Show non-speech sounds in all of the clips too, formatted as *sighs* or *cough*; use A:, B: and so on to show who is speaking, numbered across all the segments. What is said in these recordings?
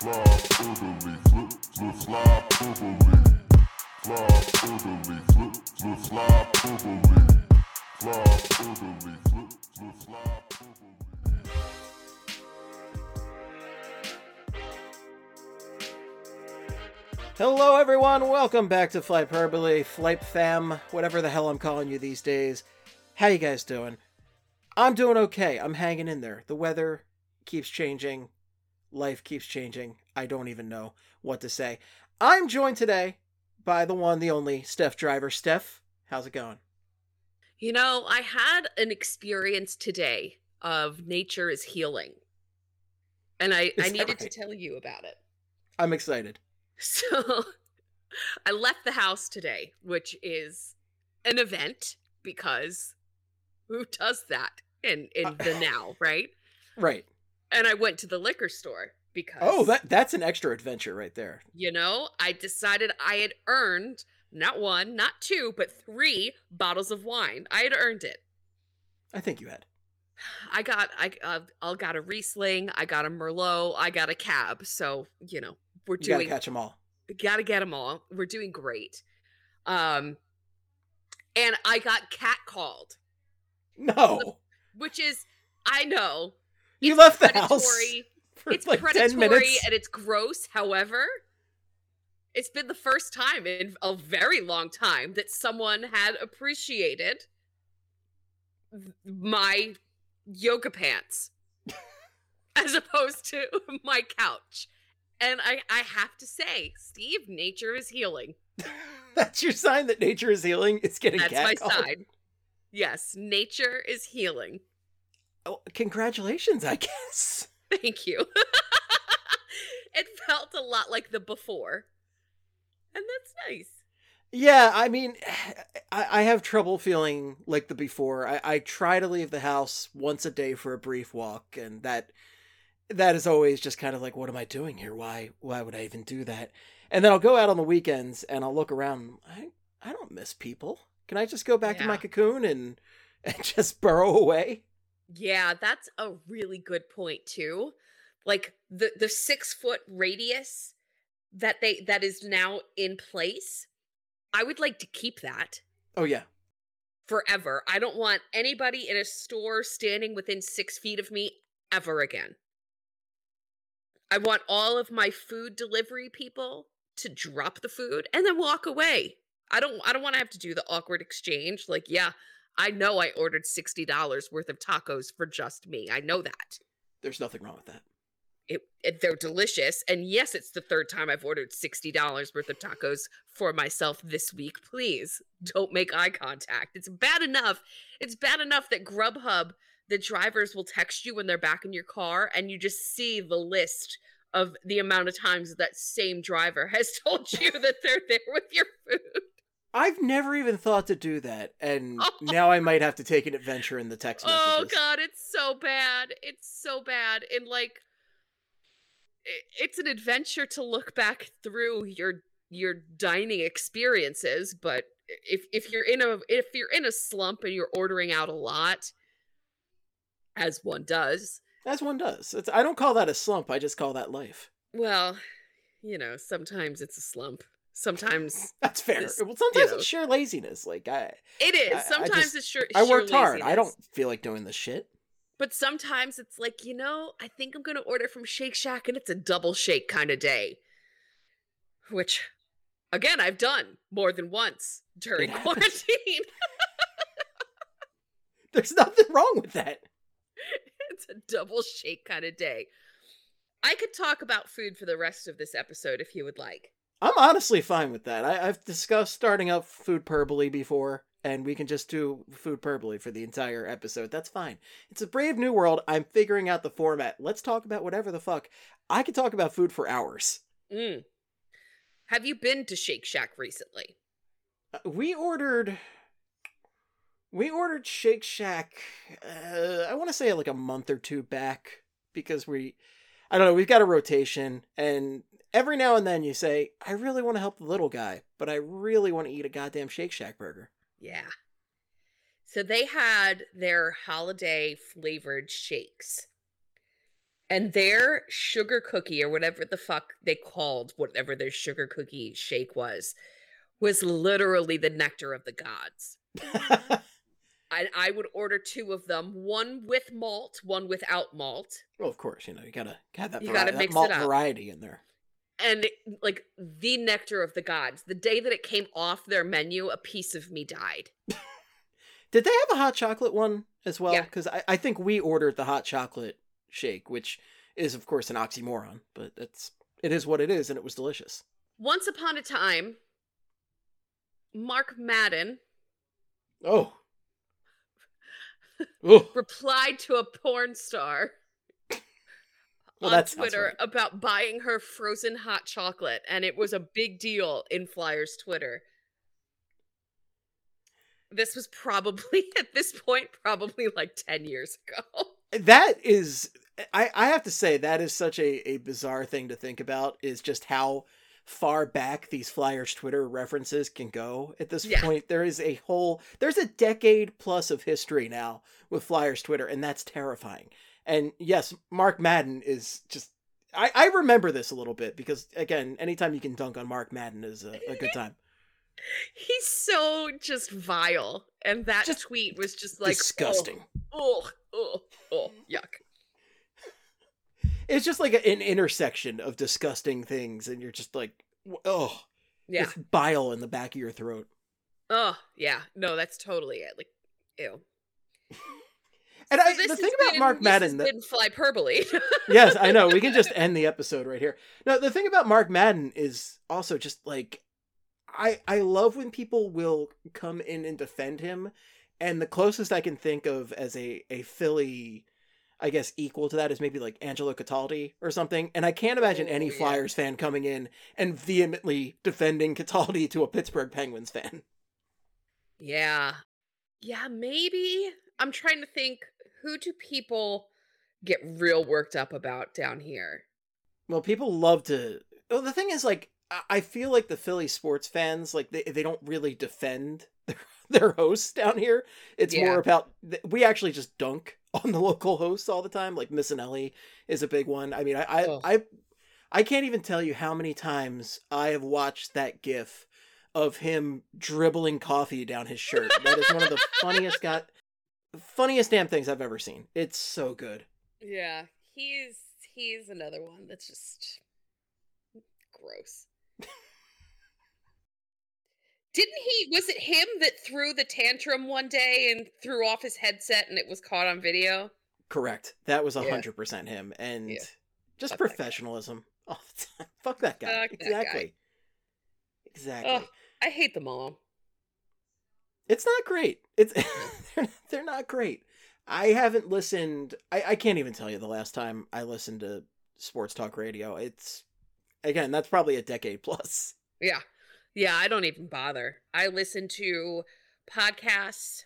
A: Hello, everyone. Welcome back to Flight Hyperbole, Flight Fam, whatever the hell I'm calling you these days. How you guys doing? I'm doing okay. I'm hanging in there. The weather keeps changing. Life keeps changing. I don't even know what to say. I'm joined today by the one, the only Steph Driver. Steph, how's it going?
B: You know, I had an experience today of nature is healing. And I,
A: Is
B: I needed to tell you about it.
A: I'm excited. *laughs*
B: So I left the house today, which is an event because who does that in, in
A: Uh,
B: the now, right? *laughs*
A: Right.
B: And I went to the liquor store because
A: Oh, that that's an extra adventure right there.
B: you know, I decided I had earned not one, not two, but three bottles of wine. I had earned it.
A: I think you had.
B: I got I uh, I got a Riesling, I got a Merlot, I got a cab. So you know we're
A: You gotta
B: doing
A: catch them all.
B: gotta get them all. We're doing great. Um, and I got catcalled,
A: No.
B: which is I know
A: You
B: it's
A: left the house *laughs*
B: It's
A: like
B: predatory
A: 10 minutes.
B: and it's gross. However, it's been the first time in a very long time that someone had appreciated my yoga pants *laughs* as opposed to *laughs* my couch. And I, I have to say, Steve, nature is healing.
A: That's your sign that nature is healing. It's getting
B: That's my side. Yes, nature is healing.
A: Oh, congratulations, I guess. *laughs*
B: Thank you. *laughs* it felt a lot like the before. And that's nice.
A: Yeah, I mean, *sighs* I, I have trouble feeling like the before. I, I try to leave the house once a day for a brief walk, and that that is always just kind of like, what am I doing here? Why why would I even do that? And then I'll go out on the weekends and I'll look around. I I don't miss people. Can I just go back to my cocoon and *laughs* and just burrow away?
B: Yeah, that's a really good point too. Like the the six foot radius that they that is now in place. I would like to keep that
A: Oh yeah,
B: forever. I don't want anybody in a store standing within six feet of me ever again. I want all of my food delivery people to drop the food and then walk away. I don't I don't want to have to do the awkward exchange. Like, yeah, I know I ordered $60 worth of tacos for just me. I know that.
A: there's nothing wrong with that.
B: It, it they're delicious. And yes, it's the third time I've ordered $60 worth of tacos for myself this week. Please don't make eye contact. It's bad enough. It's bad enough that Grubhub, the drivers will text you when they're back in your car and you just see the list of the amount of times that same driver has *laughs* told you that they're there with your food.
A: I've never even thought to do that, and now I might have to take an adventure in the text *laughs* oh, messages.
B: Oh god, it's so bad. It's so bad. And like it's an adventure to look back through your your dining experiences, but if if you're in a if you're in a slump and you're ordering out a lot as one does,
A: As one does. It's, I don't call that a slump. I just call that life.
B: well, you know, sometimes it's a slump. Sometimes
A: That's fair.
B: This-
A: well, sometimes
B: you
A: it's sheer laziness. Like I,
B: it
A: is. I-
B: I
A: just-
B: it's sure
A: I
B: sheer
A: worked hard. I don't feel like doing this shit.
B: But sometimes it's like, you know, I think I'm going to order from Shake Shack and it's a double shake kind of day. Which, again, I've done more than once during quarantine. *laughs*
A: There's nothing wrong with that.
B: it's a double shake kind of day. I could talk about food for the rest of this episode if you would like.
A: I'm honestly fine with that. I, I've discussed starting up food perbole before, and we can just do food perbole for the entire episode. That's fine. It's a brave new world. I'm figuring out the format. Let's talk about whatever the fuck. I could talk about food for hours.
B: Mm. Have you been to Shake Shack recently?
A: Uh, We ordered. We ordered Shake Shack. Uh, I want to say like a month or two back because we, I don't know. We've got a rotation, and every now and then you say, "I really want to help the little guy, but I really want to eat a goddamn Shake Shack burger."
B: Yeah. So they had their holiday flavored shakes. and their sugar cookie or whatever the fuck they called whatever their sugar cookie shake was was literally the nectar of the gods. *laughs* I, I would order two of them, one with malt, one without malt.
A: well, of course, you know you gotta have that,
B: You
A: vari-
B: gotta mix it up.
A: variety in there.
B: And like the nectar of the gods. The day that it came off their menu, a piece of me died. *laughs*
A: Did they have a hot chocolate one as well?
B: Yeah.
A: Because I, I think we ordered the hot chocolate shake, which is of course an oxymoron, but it's it is what it is, and it was delicious.
B: Once upon a time, Mark Madden.
A: Oh, *laughs*
B: replied to a porn star
A: Well,
B: on Twitter
A: right.
B: about buying her frozen hot chocolate, and it was a big deal in Flyers Twitter. This was probably *laughs* at this point, probably like 10 years ago. *laughs*
A: that is I, I have to say that is such a, a bizarre thing to think about is just how far back these flyers twitter references can go at this
B: Yeah.
A: point there is a whole there's a decade plus of history now with flyers twitter and that's terrifying and yes mark madden is just i, I remember this a little bit because again anytime you can dunk on mark madden is a, a good time *laughs*
B: He's so just vile. And that
A: Just
B: tweet was just like
A: disgusting
B: Oh, oh, oh, yuck.
A: it's just like an intersection of disgusting things and you're just like oh
B: Yeah.
A: It's bile in the back of your throat.
B: Oh, yeah. No, that's totally it. Like, ew. *laughs*
A: And
B: So
A: I, the thing about
B: been-
A: Mark Madden, that,
B: been hyperbole. *laughs*
A: yes, I know we can just *laughs* end the episode right here. No, the thing about Mark Madden is also just like, I I love when people will come in and defend him, and the closest I can think of as a a Philly, I guess equal to that is maybe like Angelo Cataldi or something. And I can't imagine
B: Oh,
A: any
B: yeah.
A: Flyers fan coming in and vehemently defending Cataldi to a Pittsburgh Penguins fan.
B: Yeah. Yeah, maybe. I'm trying to think who do people get real worked up about down here?
A: Well, people love to. Well, the thing is, like, I- feel like the Philly sports fans, like, they, they don't really defend *laughs* their, their hosts down here. It's
B: Yeah.
A: more about we actually just dunk *laughs* on the local hosts all the time. Like Missanelli is a big one. I mean, I I,
B: Ugh.
A: I I can't even tell you how many times I have watched that GIF of him dribbling coffee down his shirt. that is one of the *laughs* funniest got funniest damn things I've ever seen. It's so good.
B: Yeah, he's he's another one that's just gross. *laughs* Didn't he was it him that threw the tantrum one day and threw off his headset and it was caught on video?
A: Correct. That was a
B: Yeah.
A: hundred percent him, and
B: Yeah.
A: just
B: Fuck
A: professionalism all the time. *laughs* Fuck that guy.
B: Fuck that guy.
A: exactly. Exactly.
B: I hate them all.
A: It's not great. It's *laughs* they're, they're not great. I haven't listened. I, I can't even tell you the last time I listened to sports talk radio. It's again that's probably a decade plus.
B: Yeah. Yeah, I don't even bother. I listen to podcasts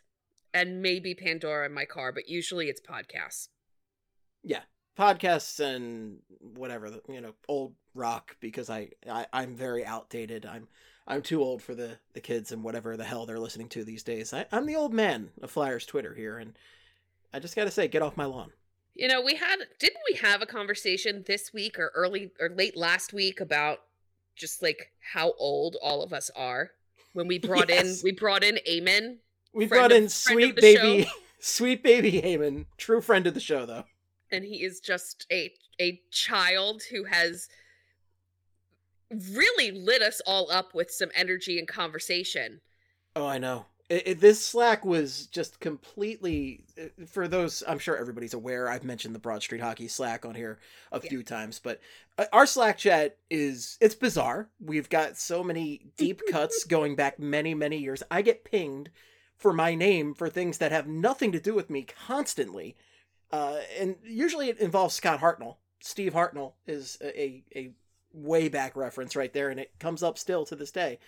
B: and maybe Pandora in my car, but usually it's podcasts.
A: Podcasts and whatever you know old rock because I, I I'm very outdated. I'm I'm too old for the the kids and whatever the hell they're listening to these days. I, I'm the old man of Flyers Twitter here, and I just got to say, get off my lawn.
B: You know, we had didn't we have a conversation this week or early or late last week about just like how old all of us are when we brought
A: Yes.
B: in we brought in Amen.
A: We brought
B: of-
A: in sweet baby,
B: show. *laughs*
A: sweet baby amen true friend of the show though.
B: And he is just a a child who has really lit us all up with some energy and conversation.
A: Oh, I know. It, it, this Slack was just completely uh, for those. I'm sure everybody's aware. I've mentioned the Broad Street Hockey Slack on here a
B: Yeah.
A: few times, but uh, our Slack chat is it's bizarre. We've got so many deep *laughs* cuts going back many many years. I get pinged for my name for things that have nothing to do with me constantly, uh, and usually it involves Scott Hartnell. Steve Hartnell is a, a a way back reference right there, and it comes up still to this day.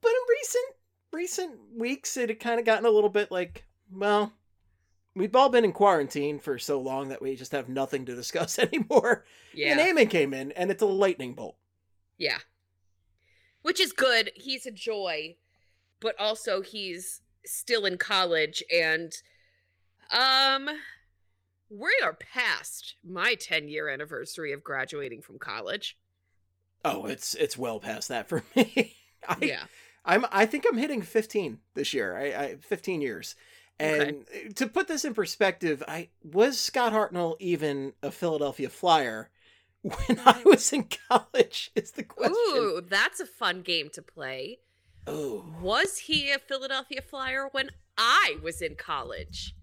A: But in recent recent weeks, it had kind of gotten a little bit like, well, we've all been in quarantine for so long that we just have nothing to *laughs* discuss anymore.
B: Yeah.
A: And Eamon came in, and it's a lightning bolt.
B: Yeah. Which is good. He's a joy, but also he's still in college and um We are past my 10 year anniversary of graduating from college.
A: Oh, it's it's well past that for *laughs* me. I,
B: yeah.
A: I'm I think I'm hitting 15 this year. I, I 15 years. And uh, to put this in perspective, I was Scott Hartnell even a Philadelphia Flyer *laughs* when I was in college is the question.
B: Ooh, that's a fun game to play.
A: Oh.
B: Was he a Philadelphia Flyer when I was in college?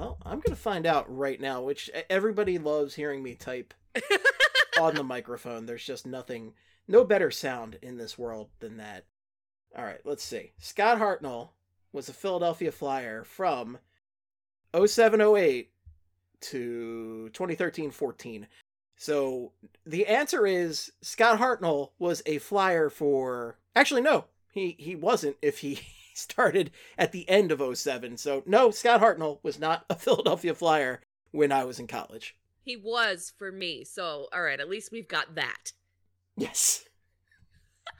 A: Well, I'm going to find out right now, which everybody loves hearing me type *laughs* on the microphone. There's just nothing, no better sound in this world than that. All right, let's see. Scott Hartnell was a Philadelphia Flyer from 0708 to 2013 14. So the answer is Scott Hartnell was a Flyer for. Actually, no, he, he wasn't if he *laughs* *laughs* started at the end of 07. So, no, Scott Hartnell was not a *laughs* Philadelphia Flyer when I was in college.
B: He was for me. So, all right, at least we've got that.
A: Yes.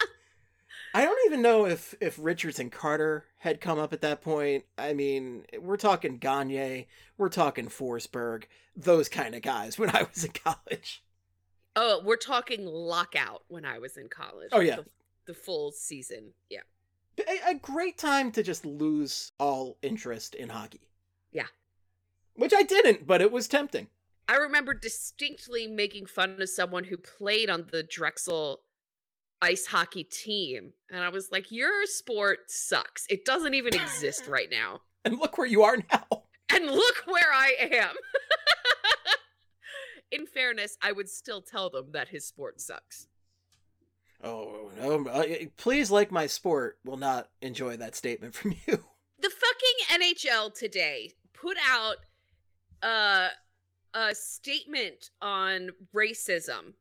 A: *laughs* I don't even know if if Richards and Carter had come up at that point. I mean, we're talking Gagne, we're talking Forsberg, those kind of guys when I was in college.
B: Oh, we're talking lockout when I was in college.
A: Oh, yeah.
B: The, the full season. Yeah.
A: A, a great time to just lose all interest in hockey.
B: Yeah.
A: Which I didn't, but it was tempting.
B: I remember distinctly making fun of someone who played on the Drexel ice hockey team. And I was like, your sport sucks. It doesn't even exist right now. *laughs*
A: And look where you are now.
B: And look where I am. *laughs* In fairness, I would still tell them that his sport sucks.
A: Oh, no. uh, Please like my sport will not enjoy that statement from *laughs* you.
B: The fucking NHL today put out uh, a statement on racism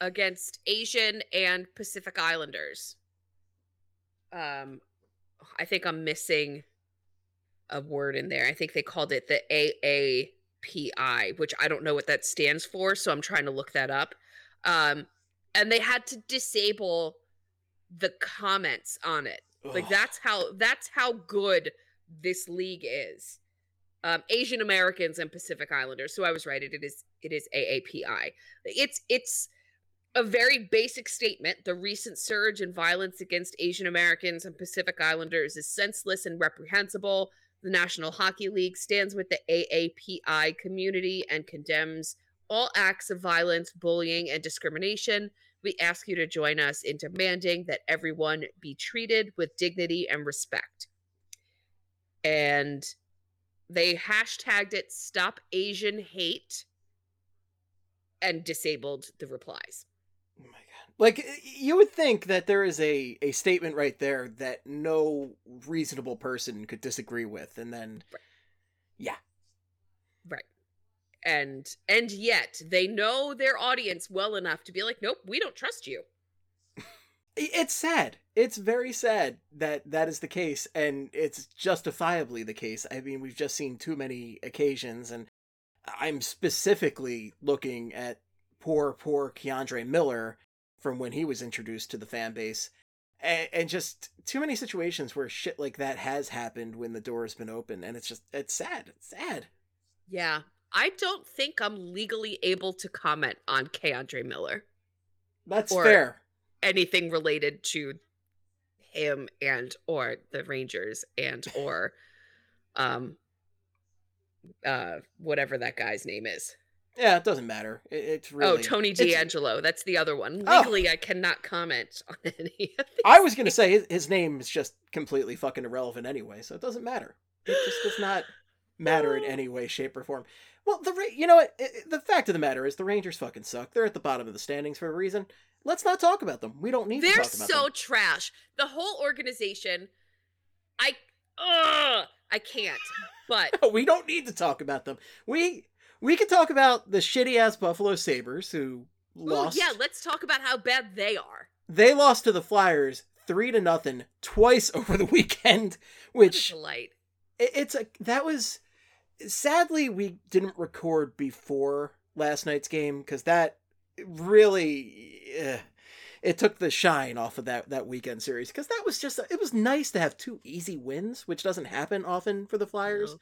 B: against Asian and Pacific Islanders. Um, I think I'm missing a word in there. I think they called it the AAPI, which I don't know what that stands for, so I'm trying to look that up. Um, and they had to disable the comments on it. Like that's how that's how good this league is. Um, Asian Americans and Pacific Islanders. So I was right. It is it is AAPI. It's it's a very basic statement. The recent surge in violence against Asian Americans and Pacific Islanders is senseless and reprehensible. The National Hockey League stands with the AAPI community and condemns all acts of violence, bullying, and discrimination. We ask you to join us in demanding that everyone be treated with dignity and respect. And they hashtagged it Stop Asian Hate and disabled the replies.
A: Oh my god. Like you would think that there is a a statement right there that no reasonable person could disagree with and then yeah.
B: Right. And and yet they know their audience well enough to be like, nope, we don't trust you.
A: It's sad. It's very sad that that is the case and it's justifiably the case. I mean, we've just seen too many occasions and I'm specifically looking at poor poor K'Andre Miller from when he was introduced to the fan base. And, and just too many situations where shit like that has happened when the door has been open and it's just it's sad. It's sad.
B: Yeah. I don't think I'm legally able to comment on K'Andre Miller.
A: That's
B: Or-
A: fair.
B: Anything related to him and or the Rangers and or um uh whatever that guy's name is.
A: Yeah, it doesn't matter. It, it's really
B: oh, Tony DeAngelo. That's the other one.
A: Oh.
B: Legally, I cannot comment on *laughs* any.
A: I was gonna say his, his name is just completely fucking irrelevant anyway, so it doesn't matter. It just does not matter in any way, shape, or form. Well, the you know what? I- I- The fact of the matter is the Rangers fucking suck. They're at the bottom of the standings for a reason. Let's not talk about them. We don't need to
B: They're
A: talk about
B: so
A: them.
B: trash. The whole organization, I, ugh, I can't. But *laughs*
A: we don't need to talk about them. We we could talk about the shitty ass Buffalo Sabres who
B: ooh,
A: lost.
B: yeah, let's talk about how bad they are.
A: They lost to the Flyers three to nothing twice *laughs* over the weekend, which
B: delight.
A: it- it's a that was sadly we didn't record before last night's game because that really eh, it took the shine off of that that weekend series because that was just it was nice to have two easy wins which doesn't happen often for the flyers
B: No.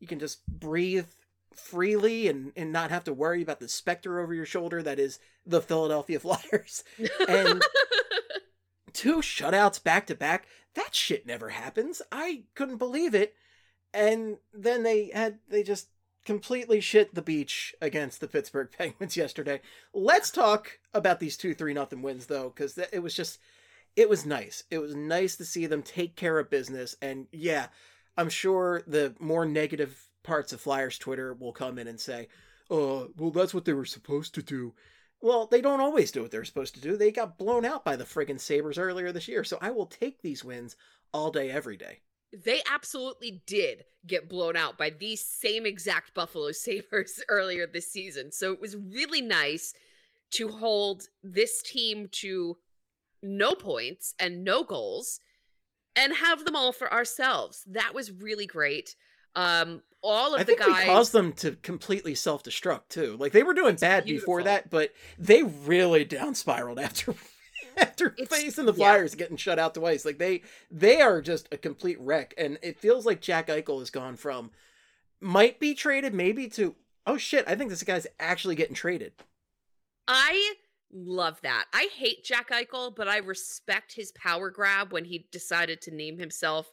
A: you can just breathe freely and and not have to worry about the specter over your shoulder that is the Philadelphia *laughs* Flyers. And *laughs* two shutouts back to back. That shit never happens. I couldn't believe it. And then they had they just completely shit the beach against the Pittsburgh *laughs* Penguins yesterday. Let's talk about these two three nothing wins though, because it was just it was nice. It was nice to see them take care of business. And yeah, I'm sure the more negative parts of Flyers Twitter will come in and say, "Oh, well, that's what they were supposed to do." Well, they don't always do what they're supposed to do. They got blown out by the friggin' Sabres earlier this year. So I will take these wins all day, every day.
B: They absolutely did get blown out by these same exact Buffalo *laughs* Sabres earlier this season. So it was really nice to hold this team to no points and no goals and have them all for ourselves. That was really great. Um all of
A: I
B: the
A: think
B: guys
A: we caused them to completely self-destruct too. Like they were doing bad before that, but they really down spiraled *laughs* after *laughs* after
B: It's-
A: facing the
B: yeah.
A: Flyers getting shut out twice. Like they they are just a complete wreck, and it feels like Jack Eichel has gone from might be traded maybe to oh shit, I think this guy's actually getting traded.
B: I love that. I hate Jack Eichel, but I respect his power grab when he decided to name himself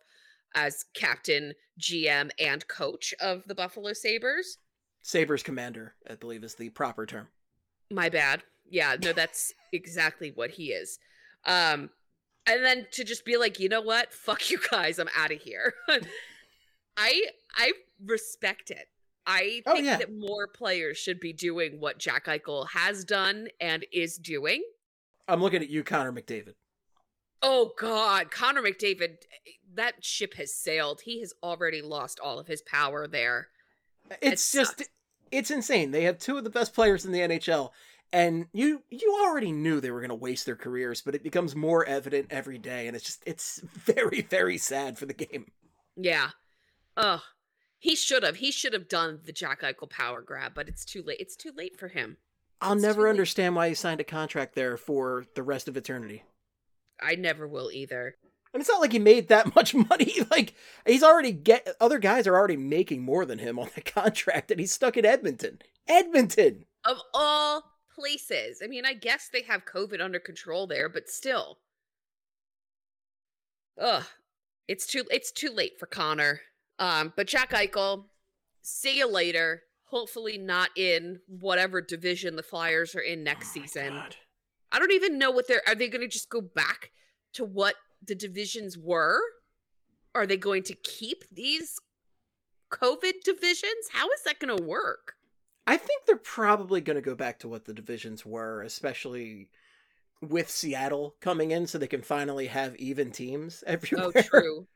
B: as captain, GM, and coach of the Buffalo Sabres.
A: Sabres commander, I believe, is the proper term.
B: My bad. Yeah, no, that's exactly what he is. Um, and then to just be like, you know what? Fuck you guys. I'm out of here. *laughs* I I respect it. I
A: Oh,
B: think
A: yeah.
B: that more players should be doing what Jack Eichel has done and is doing.
A: I'm looking at you, Connor McDavid.
B: Oh God, Connor McDavid, that ship has sailed. He has already lost all of his power there.
A: It's just it's insane. They have two of the best players in the NHL and you you already knew they were going to waste their careers, but it becomes more evident every day and it's just it's *laughs* very very sad for the game.
B: Yeah. Ugh. He should have. He should have done the Jack Eichel power grab, but it's too late. It's too late for him.
A: I'll
B: It's
A: never understand why he signed a contract there for the rest of eternity.
B: I never will either.
A: And it's not like he made that *laughs* much money. Like he's already get other guys are already making more than him on the *laughs* contract and he's stuck in Edmonton. Edmonton.
B: Of all places. I mean, I guess they have COVID under control there, but still. Ugh. It's too it's too late for Connor. Um, but Jack Eichel, see you later. Hopefully not in whatever division the Flyers are in next
A: Oh
B: season.
A: God.
B: I don't even know what they're are they going to just go back to what the divisions were? Are they going to keep these COVID divisions? How is that going to work?
A: I think they're probably going to go back to what the divisions were, especially with Seattle coming in, so they can finally have even teams *laughs* everywhere.
B: Oh, true.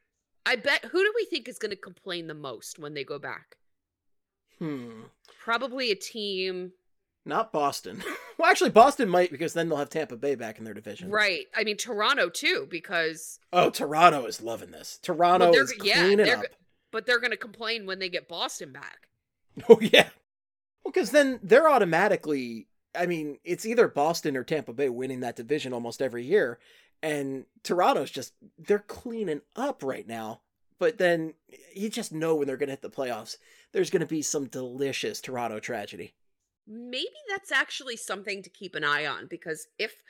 B: I bet who do we think is going to complain the most when they go back?
A: Hmm.
B: Probably a team,
A: Not Boston. *laughs* well, actually, Boston might because then they'll have Tampa Bay back in their division.
B: right? I mean Toronto too, because
A: Oh, Toronto is loving this. Toronto is
B: yeah,
A: cleaning up.
B: but they're going to complain when they get Boston back. *laughs*
A: Oh yeah. Because then they're automatically. I mean, it's either Boston or Tampa Bay winning that division almost every year, and Toronto's just they're cleaning up right now. But then you just know when they're going to hit the playoffs, there's going to be some delicious Toronto tragedy.
B: Maybe that's actually something to keep an eye on because if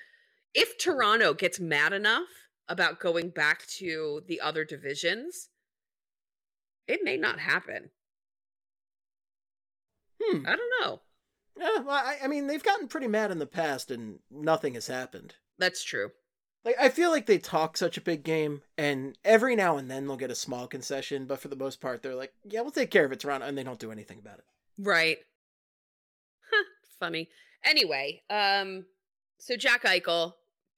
B: if Toronto gets mad enough about going back to the other divisions, it may not happen.
A: Hmm.
B: I don't know.
A: Yeah, well, I, I mean, they've gotten pretty mad in the past, and nothing has happened.
B: That's true.
A: Like I feel like they talk such a big game, and every now and then they'll get a small concession, but for the most part, they're like, "Yeah, we'll take care of it, Toronto," and they don't do anything about it.
B: Right. Huh, funny. Anyway, um so Jack Eichel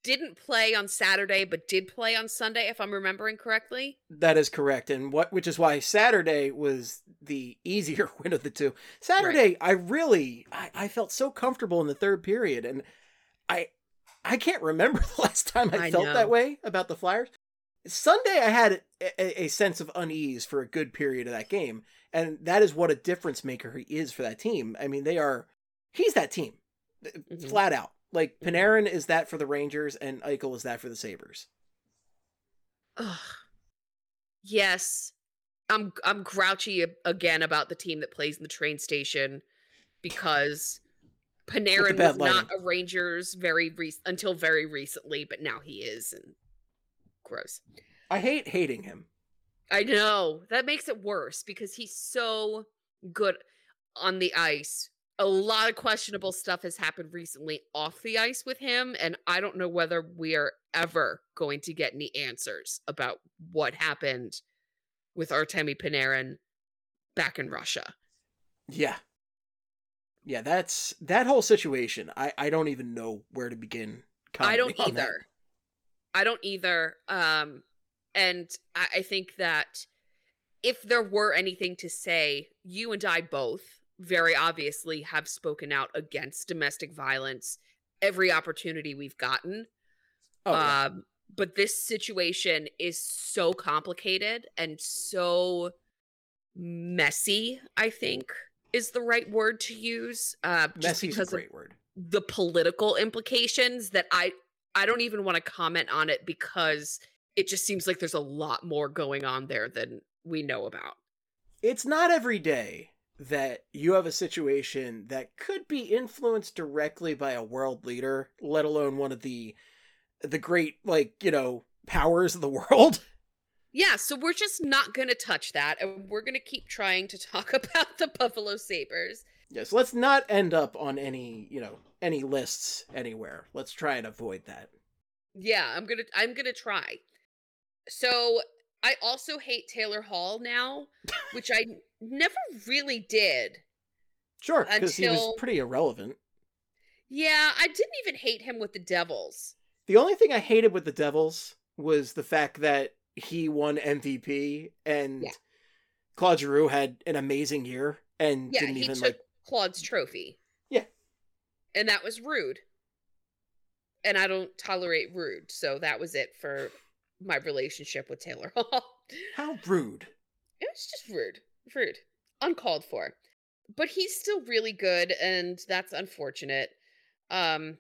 B: didn't play on Saturday but did play on Sunday if I'm remembering correctly.
A: That is correct, and what which is why Saturday was the *laughs* easier win of the two. Saturday, I really I, I felt so comfortable in the third period, and I I can't remember *laughs* the last time I,
B: I
A: felt
B: know.
A: that way about the Flyers. Sunday, I had a, a, sense of unease for a good period of that game, and that is what a difference maker he is for that team. I mean, they are he's that team,
B: Mhm.
A: flat out. Like
B: Mhm.
A: Panarin is that for the Rangers, and Eichel is that for the Sabres.
B: Ugh. Yes. I'm I'm grouchy again about the team that plays in the train station because Panarin was not a Rangers very re- until very recently, but now he is and gross.
A: I hate hating him.
B: I know. That makes it worse because he's so good on the ice. A lot of questionable stuff has happened recently off the ice with him, and I don't know whether we are ever going to get any answers about what happened with Artemi Panarin back in Russia.
A: Yeah. Yeah, that's that whole situation. I I don't even know where to begin.
B: I don't
A: on that.
B: either. I don't either. Um, and I, I think that if there were anything to say, you and I both very obviously have spoken out against domestic violence every opportunity we've gotten.
A: Oh, yeah.
B: Um, but this situation is so complicated and so messy, I think is the right word to use. Uh, just
A: Messy's a great word.
B: the political implications that I I don't even want to comment on it because it just seems like there's a lot more going on there than we know about.
A: It's not every day that you have a situation that could be influenced directly by a world leader, let alone one of the the great like, you know, powers of the world. *laughs*
B: Yeah, so we're just not going to touch that and we're going to keep trying to talk *laughs* about the Buffalo Sabres.
A: Yes, let's not end up on any, you know, any lists anywhere. Let's try and avoid that.
B: Yeah, I'm going to I'm going to try. So, I also hate Taylor Hall now, which I never really did.
A: Sure, because he was pretty irrelevant.
B: Yeah, I didn't even hate him with the Devils.
A: The only thing I hated with the Devils was the fact that he won MVP and
B: Yeah.
A: Claude Giroux had an amazing year and
B: Yeah,
A: didn't
B: he
A: even
B: took
A: like
B: Claude's trophy.
A: Yeah.
B: And that was rude. And I don't tolerate rude. So that was it for my relationship with Taylor Hall.
A: how rude.
B: it was just rude. Rude. Uncalled for. But he's still really good and that's unfortunate. Um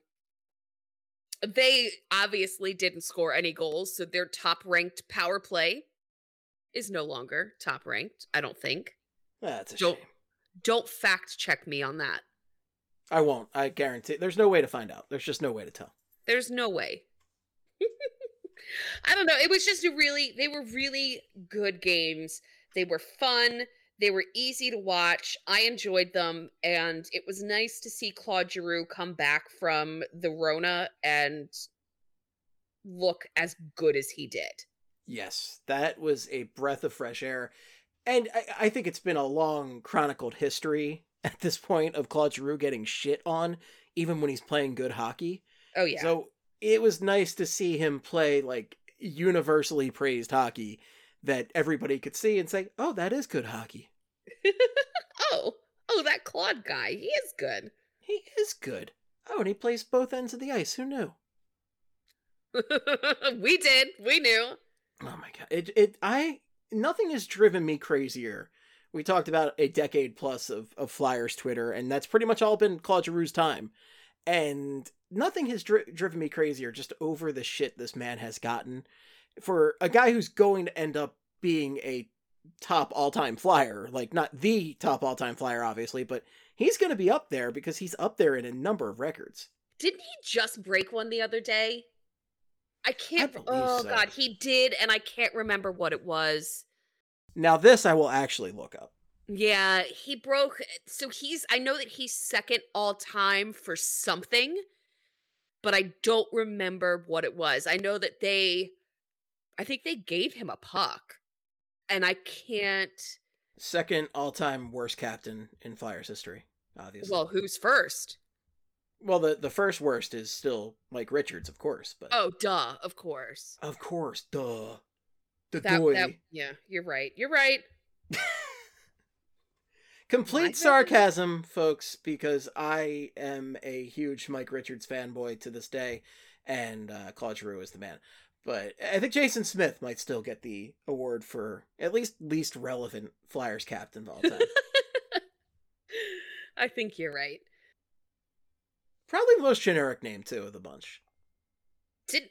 B: they obviously didn't score any goals, so their top ranked power play is no longer top ranked, I don't think.
A: That's a
B: Don't-
A: shame.
B: Don't fact check me on that.
A: I won't. I guarantee. There's no way to find out. There's just no way to tell.
B: There's no way. *laughs* I don't know. It was just a really, they were really good games. They were fun. They were easy to watch. I enjoyed them. And it was nice to see Claude Giroux come back from the Rona and look as good as he did.
A: Yes, that was a breath of fresh air. And I, I think it's been a long chronicled history *laughs* at this point of Claude Giroux getting shit on, even when he's playing good hockey.
B: Oh, yeah.
A: So it was nice to see him play like universally praised hockey that everybody could see and say, "Oh, that is good hockey. *laughs*
B: oh, oh, that Claude guy. He is good.
A: He is good." Oh, and he plays both ends of the ice. Who knew? *laughs*
B: we did. We knew.
A: Oh my god! It it I nothing has driven me crazier. We talked about a decade plus of of Flyers Twitter, and that's pretty much all been Claude Giroux's time. And nothing has dri- driven me crazier just over the shit this man has gotten for a guy who's going to end up being a top all time Flyer, like not the top all time Flyer, obviously, but he's going to be up there because he's up there in a number of records.
B: Didn't he just break one the other day? I can't.
A: believe
B: oh
A: so.
B: God, he did, and I can't remember what it was.
A: Now, this I will actually look up.
B: Yeah, he broke. So he's. I know that he's second all time for something, but I don't remember what it was. I know that they. I think they gave him a puck, and I can't.
A: Second all time worst captain in Flyers history, obviously.
B: Well, who's first?
A: Well, the the first worst is still Mike Richards, of course, but
B: Oh, duh, of course.
A: of course, duh, the
B: That, that, yeah, you're right. You're right. *laughs*
A: Complete sarcasm, folks, because I am a huge Mike Richards fanboy to this day, and uh, Claude Giroux is the man. But I think Jason Smith might still get the award for at least least relevant Flyers captain of all time. *laughs*
B: I think you're right.
A: Probably the most generic name too of the bunch.
B: Did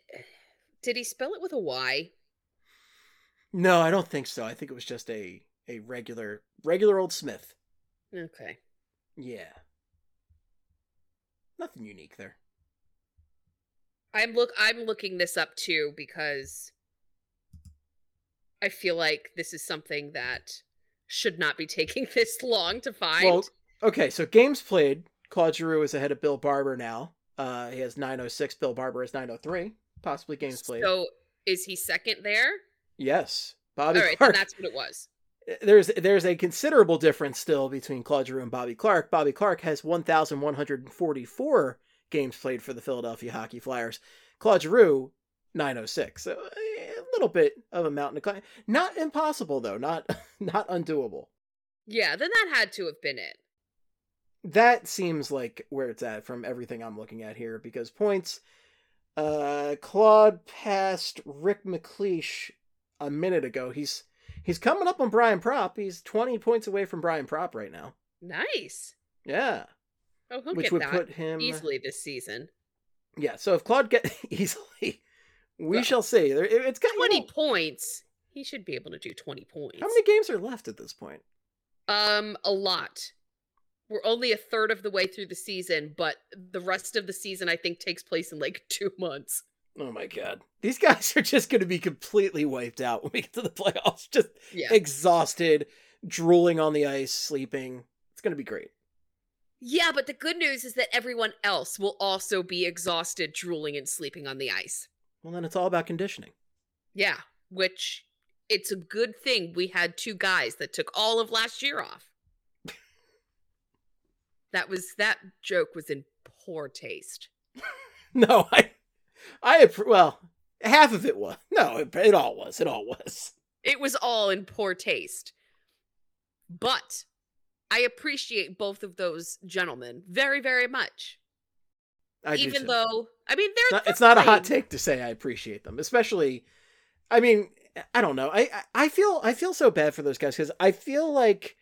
B: did he spell it with a Y?
A: No, I don't think so. I think it was just a a regular regular old Smith.
B: Okay.
A: Yeah. Nothing unique there.
B: I'm look I'm looking this up too because I feel like this is something that should not be *laughs* taking this long to find.
A: Well, okay, so games played. Claude Giroux is ahead of Bill Barber now. Uh, he has 906. Bill Barber has 903. Possibly games played.
B: So is he second there?
A: yes, Bobby
B: All right, Clarke. that's what it was.
A: There's there's a considerable difference still between Claude Giroux and Bobby Clarke. Bobby Clarke has 1,144 games played for the Philadelphia Hockey Flyers. Claude Giroux 906. So eh, a little bit of a mountain to climb. Not impossible though. Not *laughs* not undoable.
B: Yeah, then that had to have been it.
A: that seems like where it's at from everything I'm looking at here because points uh Claude passed Rick MacLeish a minute ago. He's he's coming up on Brian Propp. He's 20 points away from Brian Propp right now.
B: Nice.
A: Yeah.
B: Oh, he'll
A: which
B: get
A: would
B: that
A: put him
B: easily this season.
A: Yeah, so if Claude get *laughs* easily we
B: Well,
A: shall see. It's got
B: 20
A: know,
B: points. He should be able to do 20 points.
A: How many games are left at this point?
B: Um, a lot. We're only a third of the way through the season, but the rest of the season I think takes place in like *laughs* two months.
A: Oh my god. These guys are just going to be completely wiped out when we get to the playoffs. Just
B: Yeah.
A: exhausted, drooling on the ice, sleeping. It's going to be great.
B: Yeah, but the good news is that everyone else will also be exhausted, drooling, and sleeping on the ice.
A: Well, then it's all about conditioning.
B: Yeah, which it's a good thing we had two guys that took all of last year off. *laughs* that was that joke was in poor taste. *laughs*
A: No, I, I, well, half of it was. No, it, it all was. It all was.
B: It was all in poor taste. But I appreciate both of those gentlemen very, very much.
A: I
B: Even though, I mean,
A: it's
B: they're,
A: not, it's not a hot take to say I appreciate them, especially. I mean, I don't know. I I- feel I feel so bad for those guys because I feel like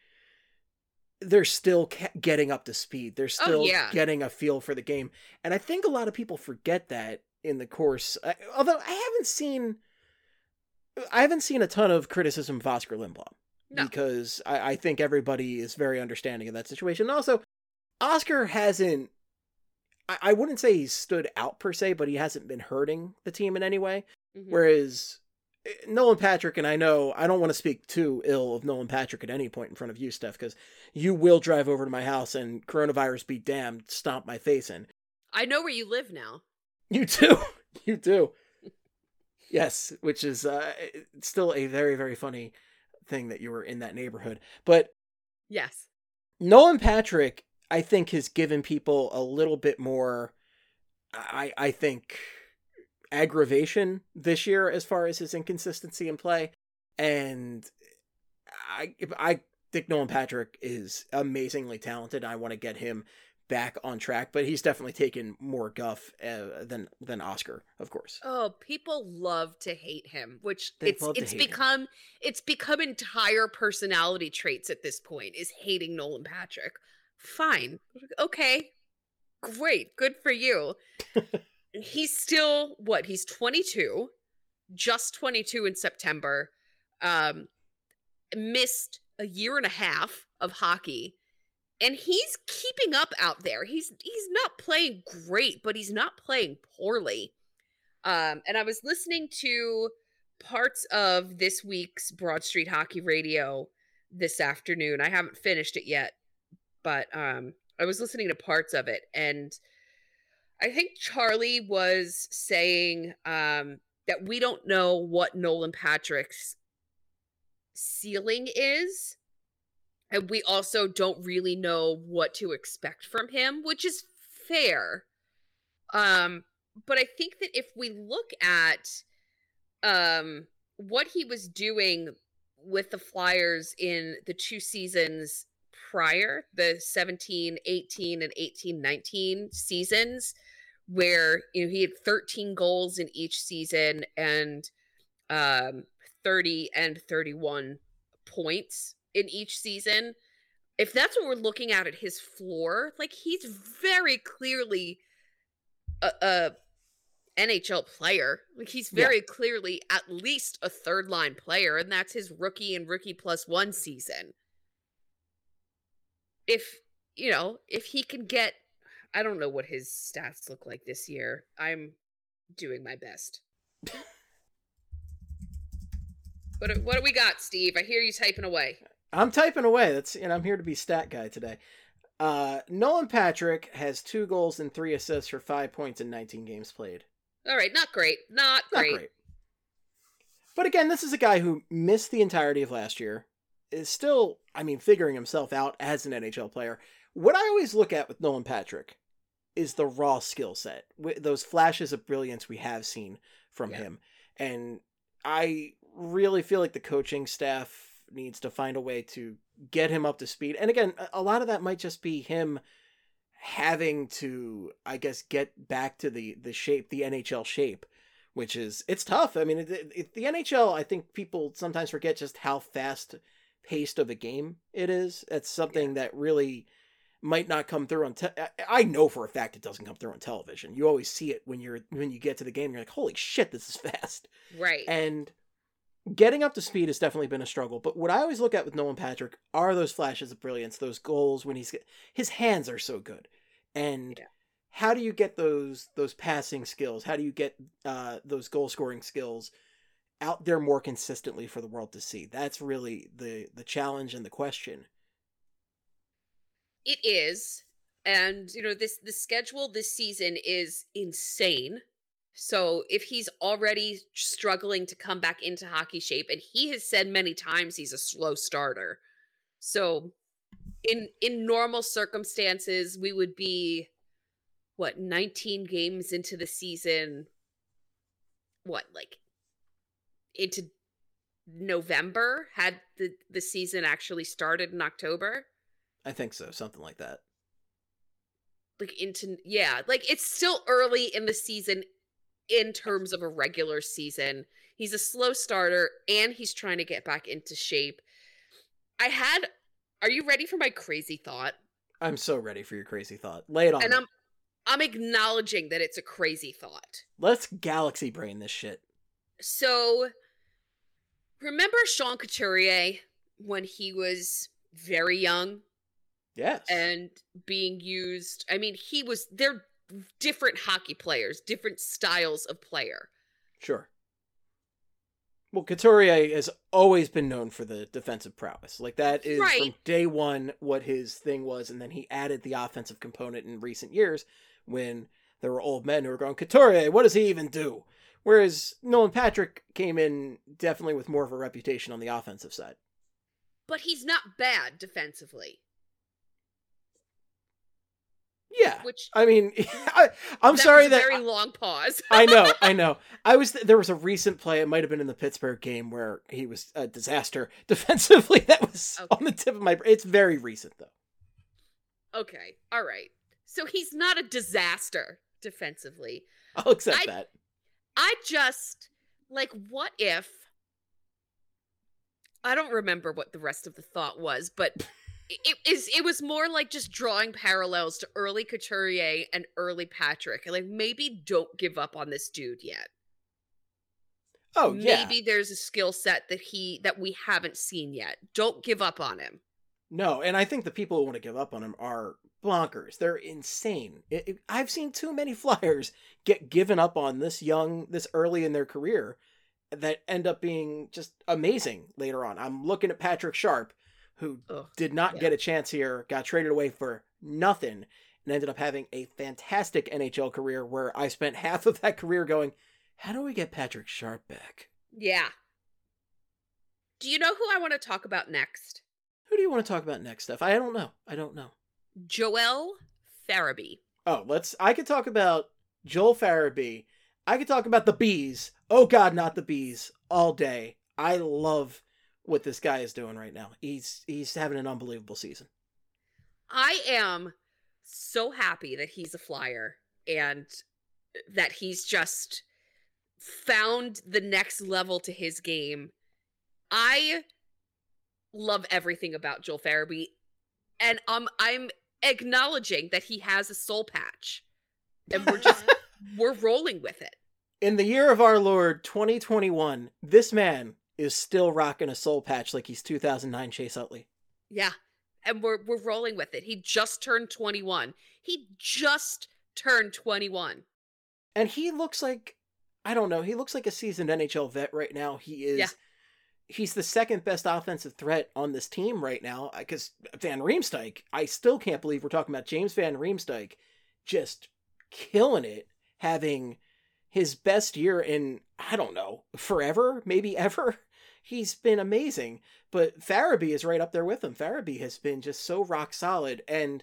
A: they're still ca- getting up to speed. They're
B: Oh,
A: still
B: yeah.
A: getting a feel for the game, and I think a lot of people forget that in the course. I, although I haven't seen, I haven't seen a ton of criticism of Oskar Lindblom
B: No.
A: because I, I think everybody is very understanding of that situation. And also, Oskar hasn't. I, I wouldn't say he's stood out per se, but he hasn't been hurting the team in any way.
B: Mhm.
A: Whereas eh, Nolan Patrick, and I know I don't want to speak too ill of Nolan Patrick at any point in front of you, Steph, because you will drive over to my house and coronavirus be damned, stomp my face in.
B: I know where you live now.
A: You too. *laughs* you do. Yes, which is uh, still a very, very funny thing that you were in that neighborhood. But
B: Yes.
A: Nolan Patrick, I think, has given people a little bit more. I I think aggravation this year as far as his inconsistency in play, and I I think Nolan Patrick is amazingly talented. I want to get him back on track, but he's definitely taken more guff uh, than than Oskar, of course.
B: Oh, people love to hate him, which
A: They
B: it's it's
A: hate him.
B: become it's become entire personality traits at this point is hating Nolan Patrick. Fine. Okay. Great. Good for you. *laughs* he's still what? He's 22. Just 22 in September. Um missed a year and a half of hockey. And he's keeping up out there. He's he's not playing great, but he's not playing poorly. Um, and I was listening to parts of this week's Broad Street Hockey Radio this afternoon. I haven't finished it yet, but um, I was listening to parts of it, and I think Charlie was saying um, that we don't know what Nolan Patrick's ceiling is. And we also don't really know what to expect from him, which is fair. Um, but I think that if we look at um what he was doing with the Flyers in the two seasons prior, the 17, 18 and 18, 19 seasons where you know he had 13 goals in each season and um 30 and 31 points in each season. If that's what we're looking at at his floor, like he's very clearly a, a NHL player. Like he's
A: Yeah.
B: very clearly at least a third line player, and that's his rookie and rookie plus one season. If you know, if he can get I don't know what his stats look like this year. I'm doing my best. *laughs* what what do we got, Steve? I hear you typing away.
A: I'm typing away. That's and I'm here to be stat guy today. Uh, Nolan Patrick has two goals and three assists for five points in 19 games played.
B: All right, not great. Not
A: Not
B: great.
A: great. But again, this is a guy who missed the entirety of last year. Is still, I mean, figuring himself out as an NHL player. What I always look at with Nolan Patrick is the raw skill set, those flashes of brilliance we have seen from
B: Yeah.
A: him, and I really feel like the coaching staff needs to find a way to get him up to speed. And again, a- lot of that might just be him having to, I guess, get back to the the shape, the NHL shape, which is it's tough. I mean, it, it, the NHL, I think people sometimes forget just how fast paced of a game it is. It's something that really might not come through on. Te- I- I know for a fact it doesn't come through on television. You always see it when you're when you get to the game. You're like, holy shit, this is *laughs* fast.
B: Right.
A: And getting up to speed has definitely been a struggle. But what I always look at with Nolan Patrick are those flashes of brilliance, those goals when he's his hands are so good. And
B: Yeah.
A: how do you get those those passing skills? How do you get uh, those goal scoring skills out there more consistently for the world to see? That's really the the challenge and the question.
B: It is. And you know, this the schedule this season is insane. So if he's already struggling to come back into hockey shape, and he has said many times he's a slow starter. So in in normal circumstances, we would be what, 19 games into the season. What, like into November had the the season actually started in October?
A: I think so, something like that.
B: like into yeah like it's still early in the season in terms of a regular season he's a slow starter and he's trying to get back into shape i had are you ready for my crazy thought
A: I'm so ready for your crazy thought. Lay it on.
B: and
A: me.
B: i'm i'm acknowledging that it's a crazy thought
A: Let's galaxy brain this shit.
B: so remember sean couturier when he was very young
A: Yes.
B: and being used. I mean, he was they're different hockey players, different styles of player.
A: Sure. Well, Couturier has always been known for the defensive prowess. Like that is from day one what his thing was, and then he added the offensive component in recent years when there were old men who were going, Couturier, what does he even do? Whereas Nolan Patrick came in definitely with more of a reputation on the offensive side.
B: But he's not bad defensively,
A: Yeah.
B: which
A: I mean, *laughs* I, I'm
B: that
A: sorry that
B: very long pause. *laughs*
A: I know, I *laughs* know. I was there was a recent play. It might have been in the Pittsburgh game where he was a disaster defensively. That was
B: Okay.
A: on the tip of my. It's very recent though.
B: okay, all right. So he's not a disaster defensively.
A: I'll accept
B: I-
A: that.
B: I just like what if I don't remember what the rest of the thought was, but it, is it was more like just drawing parallels to early Couturier and early Patrick. Like maybe don't give up on this dude yet.
A: Oh yeah.
B: maybe there's a skill set that he that we haven't seen yet. Don't give up on him.
A: No, and I think the people who want to give up on him are bonkers. They're insane. It, it- I've seen too many *laughs* Flyers get given up on this young, this early in their career, that end up being just amazing later on. I'm looking at Patrick Sharp, who
B: Ugh,
A: did not
B: yeah.
A: get a chance here, got traded away for nothing, and ended up having a fantastic NHL career where I spent *laughs* half of that career going, how do we get Patrick Sharp back?
B: Yeah. Do you know who I want to talk about next?
A: Who do you want to talk about next, Steph? I don't know. I don't know.
B: Joel Farabee.
A: Oh, let's. I could talk about Joel Farabee. I could talk about the bees. Oh God, not the bees. All day. I love what this guy is doing right now. He's he's having an unbelievable season.
B: I am so happy that he's a flyer and that he's just found the next level to his game. I love everything about Joel Farabee and um I'm acknowledging that he has a soul patch and we're just *laughs* we're rolling with it.
A: In the year of our Lord 2021, this man is still rocking a soul patch like he's 2009 Chase Utley.
B: Yeah. And we're we're rolling with it. He just turned 21. He just turned 21.
A: And he looks like I don't know, he looks like a seasoned NHL vet right now. He is
B: Yeah.
A: he's the second best offensive threat on this team right now uh, because Van Riemsdyk, I still can't believe we're talking about James Van Riemsdyk just killing it, having his best year in I don't know, forever, maybe ever. *laughs* He's been amazing, but Farabee is right up there with him. Farabee has been just so rock solid and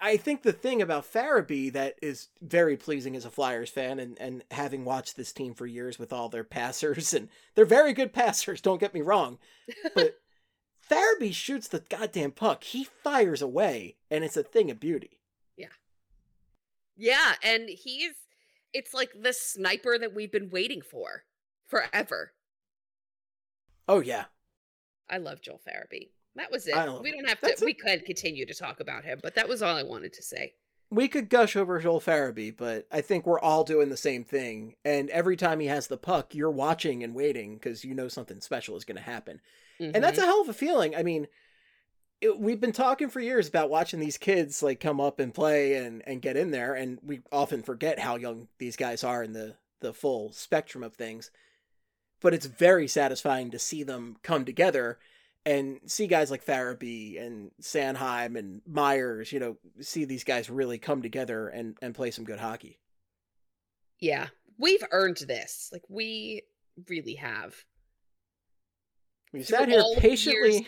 A: I think the thing about Farabee that is very pleasing as a Flyers fan and, and having watched this team for years with all their *laughs* passers, and they're very good passers, don't get me wrong. But *laughs* Farabee shoots the goddamn puck. He fires away, and it's a thing of beauty.
B: Yeah, yeah, and he's it's like the sniper that we've been waiting for forever.
A: Oh, yeah.
B: I love Joel Farabee. That was it. We don't have to. We could continue to talk about him, but that was all I wanted to say.
A: We could gush over Joel Farabee, but I think we're all doing the same thing. And every time he has the puck, you're watching and waiting because you know something special is going to happen. and that's
B: Mhm.
A: a hell of a feeling. I mean, it, we've been talking for years about watching these kids like come up and play and and get in there, and we often forget how young these guys are in the the full spectrum of things. But it's very satisfying to see them come together and see guys like Farabee and Sanheim and Myers, you know, see these guys really come together and and play some good hockey.
B: yeah, we've earned this. Like we really have.
A: We sat here
B: all of the
A: patiently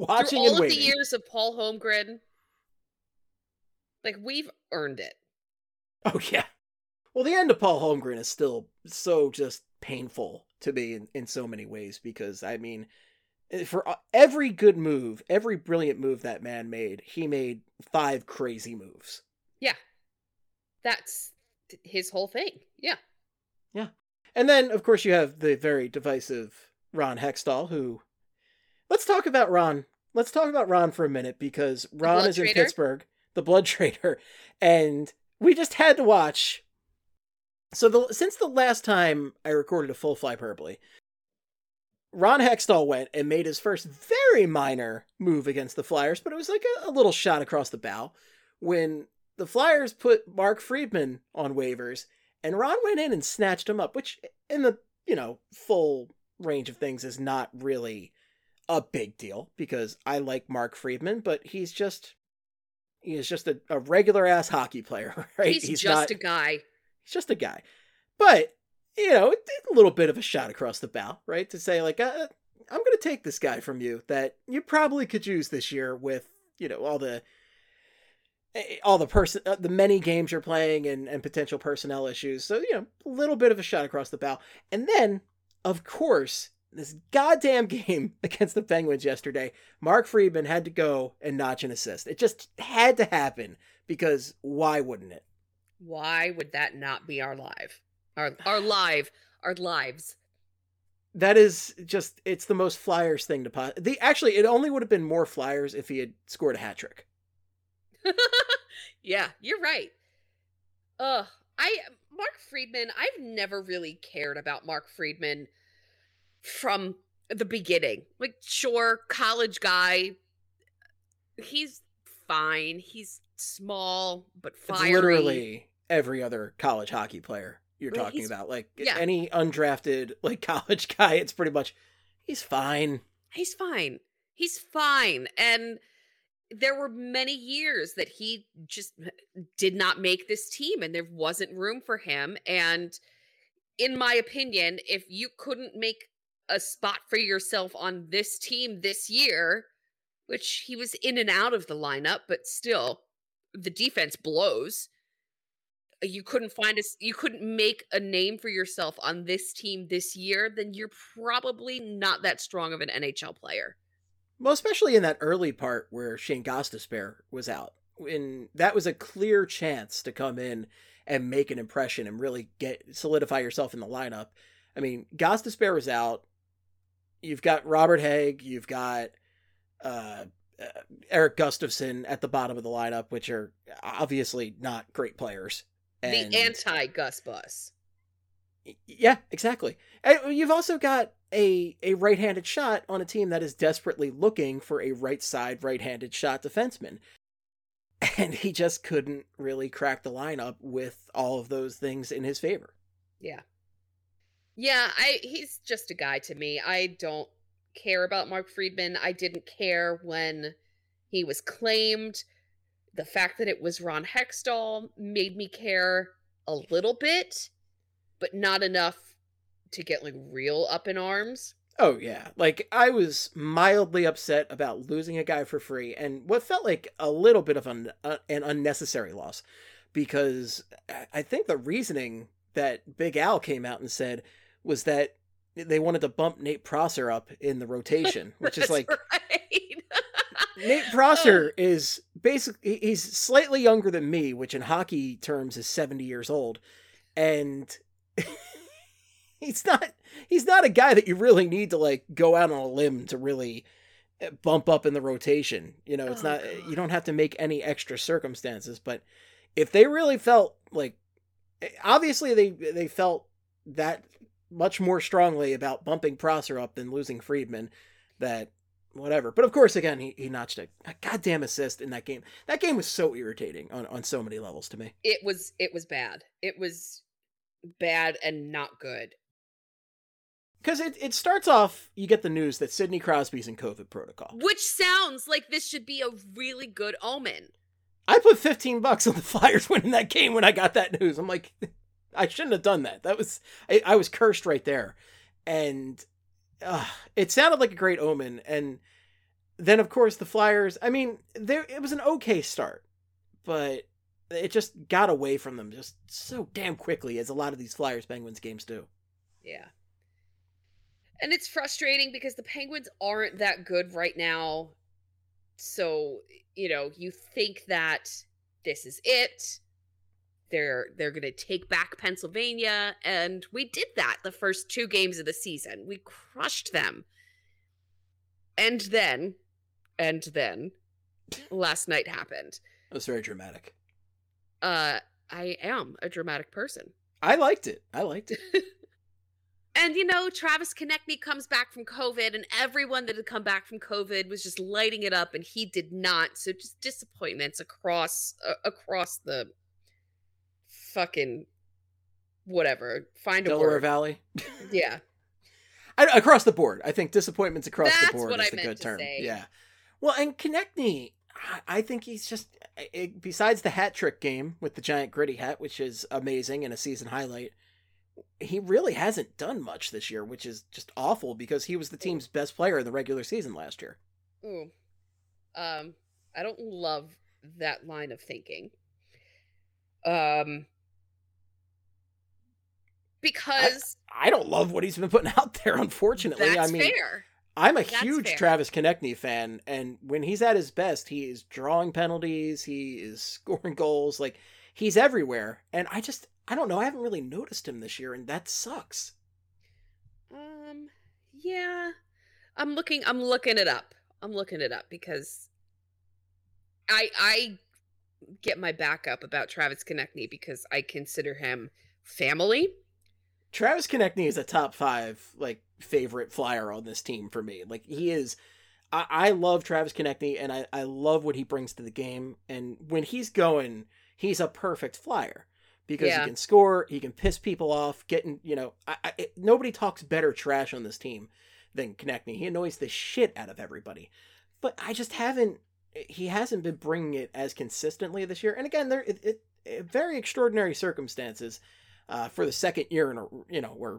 A: watching
B: Through all
A: and
B: of
A: waiting.
B: the years of Paul Holmgren, like we've earned it.
A: Oh yeah. Well, the end of Paul Holmgren is still so just painful to me in, in so many ways because I mean, eh, for uh, every good move, every brilliant move that man made, he made five crazy moves.
B: Yeah. That's his whole thing. Yeah. Yeah.
A: And then, of course, you have the very divisive Ron Hextall, who. Let's talk about Ron. Let's talk about Ron for a minute because Ron is in
B: trader?
A: Pittsburgh, the blood *laughs* trader, and we just had to watch. So the since the last time I recorded a full fly hyperbole, Ron Hextall went and made his first very minor move against the Flyers, but it was like a, a little shot across the bow when the Flyers put Mark Friedman on waivers and Ron went in and snatched him up, which in the, you know, full range of things is not really a big deal because I like Mark Friedman, but he's just he is just a, a regular ass hockey player, *laughs* right?
B: He's, just
A: not,
B: a guy.
A: he's just a guy. But, you know, it- a little bit of a shot across the bow, right? To say like uh, I'm going to take this guy from you that you probably could use this year with, you know, all the eh, all the person uh, the many games you're playing and and potential personnel issues. So, you know, a little bit of a shot across the bow. And then, of course, this goddamn game *laughs* against the Penguins yesterday, Mark Friedman had to go and notch an assist. It just had to happen because why wouldn't it?
B: Why would that not be our live? Our our live, our lives.
A: That is just it's the most Flyers thing to pot. The actually it only would have been more Flyers if he had scored a hat trick. *laughs*
B: yeah, you're right. Ugh, I Mark Friedman. I've never really cared about Mark Friedman from the beginning. Like, sure, college guy. He's fine. He's small but
A: It's literally every other college hockey player you're
B: Well,
A: talking about. Like
B: yeah.
A: any undrafted like *laughs* college guy, it's pretty much he's fine.
B: he's fine. He's fine. And there were many years that he just did not make this team and there wasn't room for him. And in my opinion, if you couldn't make a spot for yourself on this team this year, which he was in and out of the lineup, but still the defense blows. You couldn't find us you couldn't make a name for yourself on this team this year, then you're probably not that strong of an NHL player.
A: Well, especially in that early part where Shane Gostisbehere was out. When that was a clear chance to come in and make an impression and really get solidify yourself in the lineup. I mean, Gostisbehere was out. You've got Robert Hagg, you've got uh, uh, Erik Gustafsson at the bottom of the lineup, which are obviously not great players. And
B: the anti Gus Bus.
A: Yeah, exactly. And you've also got a a right-handed shot on a team that is desperately looking for a right side right-handed shot defenseman. *laughs* And he just couldn't really crack the lineup with all of those things in his favor.
B: Yeah. Yeah, I he's just a guy to me. I don't care about Mark Friedman. I didn't care when he was claimed. The fact that it was Ron Hextall made me care a little bit, but not enough to get like real up in arms.
A: Oh yeah, like I was mildly upset about losing a guy for free, and what felt like a little bit of an uh, an unnecessary loss, because I- I think the reasoning that Big Al came out and said was that they wanted to bump Nate Prosser up in the rotation, *laughs* which is like
B: right. *laughs*
A: Nate Prosser is basically he's slightly younger than me, which in hockey terms is 70 years old. And *laughs* he's not he's not a guy that you really need to like go out on a limb to really uh, bump up in the rotation. You know, it's
B: Oh,
A: not
B: God.
A: you don't have to make any extra circumstances, but if they really felt like eh, obviously they they felt that much more strongly about bumping Prosser up than losing Friedman that whatever. But of course, again, he, he notched a, a goddamn assist in that game. That game was so irritating on, on so many levels to me.
B: it was it was bad. It was bad and not good.
A: Because it, it starts off, you get the news that Sidney Crosby's in COVID protocol.
B: Which sounds like this should be a really good omen.
A: I put 15 bucks on the *laughs* Flyers winning that game when I got that news. I'm like, I shouldn't have done that. That was, I, I was cursed right there. And uh, it sounded like a great omen. And then, of course, the Flyers, I mean, there it was an okay start, but it just got away from them just so damn quickly, as a lot of these Flyers Penguins games do.
B: Yeah. And it's frustrating because the Penguins aren't that good right now. So, you know, you think that this is it. They're they're going to take back Pennsylvania and we did that the first two games of the season. We crushed them. And then and then last night happened.
A: It was very dramatic.
B: Uh I am a dramatic person.
A: I liked it. I liked it. *laughs*
B: And you know, Travis Konecny comes back from COVID, and everyone that had come back from COVID was just lighting it up, and he did not. So just disappointments across uh, across the fucking whatever. Find a
A: Delaware
B: word.
A: Valley.
B: Yeah, *laughs*
A: I, across the board. I think disappointments across
B: That's
A: the board
B: what
A: is
B: I
A: the good term.
B: say.
A: Yeah. Well, and Konecny, I- think he's just eh, besides the hat trick game with the giant gritty hat, which is amazing and a season highlight. He really hasn't done much this year, which is just awful because he was the team's best player in the regular season last year.
B: Ooh. Um, I don't love that line of thinking. Um, because
A: I don't love what he's been putting out there, unfortunately.
B: that's
A: I mean,
B: fair.
A: I'm a
B: That's
A: huge
B: fair.
A: Travis Konecny fan, and when he's at his best, he is drawing penalties, he is *laughs* scoring goals, like he's everywhere. And I just, I don't know, I haven't really noticed him this year, and that sucks.
B: Um, yeah. I'm looking I'm looking it up. I'm looking it up because I I get my back up about Travis Konecny because I consider him family.
A: Travis Konecny is a top five like favorite flyer on this team for me. Like he is. I, I love Travis Konecny, and I, I love what he brings to the game. And when he's going, he's a perfect flyer because
B: Yeah.
A: he can score, he can piss people off. Getting you know, I, I, it- nobody talks better trash on this team than Konecny. He annoys the shit out of everybody. But I just haven't. He hasn't been bringing it as consistently this year. And again, there it, it, very extraordinary circumstances uh, for the second year in a you know we're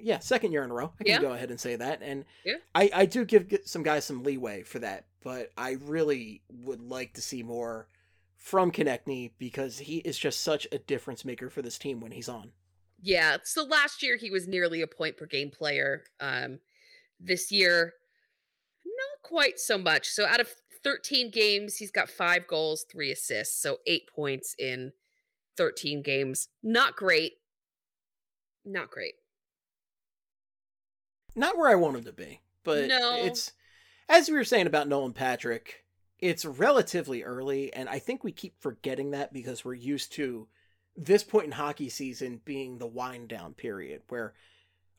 A: yeah second year in a row I can
B: Yeah.
A: go ahead and say that and
B: Yeah.
A: I I do give some guys some leeway for that but I really would like to see more from Konecny because he is just such a difference maker for this team when he's on.
B: Yeah, so last year he was nearly a point per game player. Um this year not quite so much. So out of 13 games, he's got 5 goals, 3 assists, so 8 points in 13 games. Not great. Not great.
A: Not where I want him to be, but
B: No.
A: it's as we were saying about Nolan Patrick, it's relatively early and I think we keep forgetting that because we're used to this point in hockey season being the wind down period where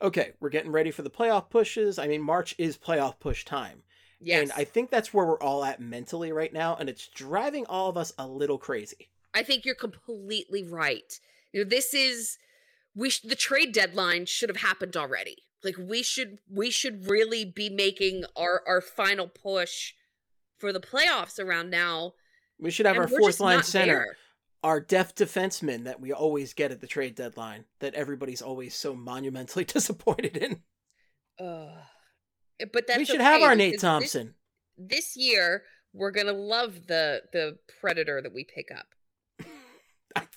A: okay, we're getting ready for the playoff pushes. I mean, March is playoff push time.
B: Yes.
A: And I think that's where we're all at mentally right now and it's driving all of us a little crazy.
B: I think you're completely right. You know, this is we sh- the trade deadline should have happened already. Like we should we should really be making our our final push for the playoffs around now.
A: We should have
B: and
A: our fourth line center,
B: there.
A: our deft defenseman that we always get at the trade deadline that everybody's always so monumentally *laughs* disappointed in.
B: Eh, But that's
A: we should have our Nate Thompson.
B: This, this year we're gonna love the the predator that we pick up. *laughs*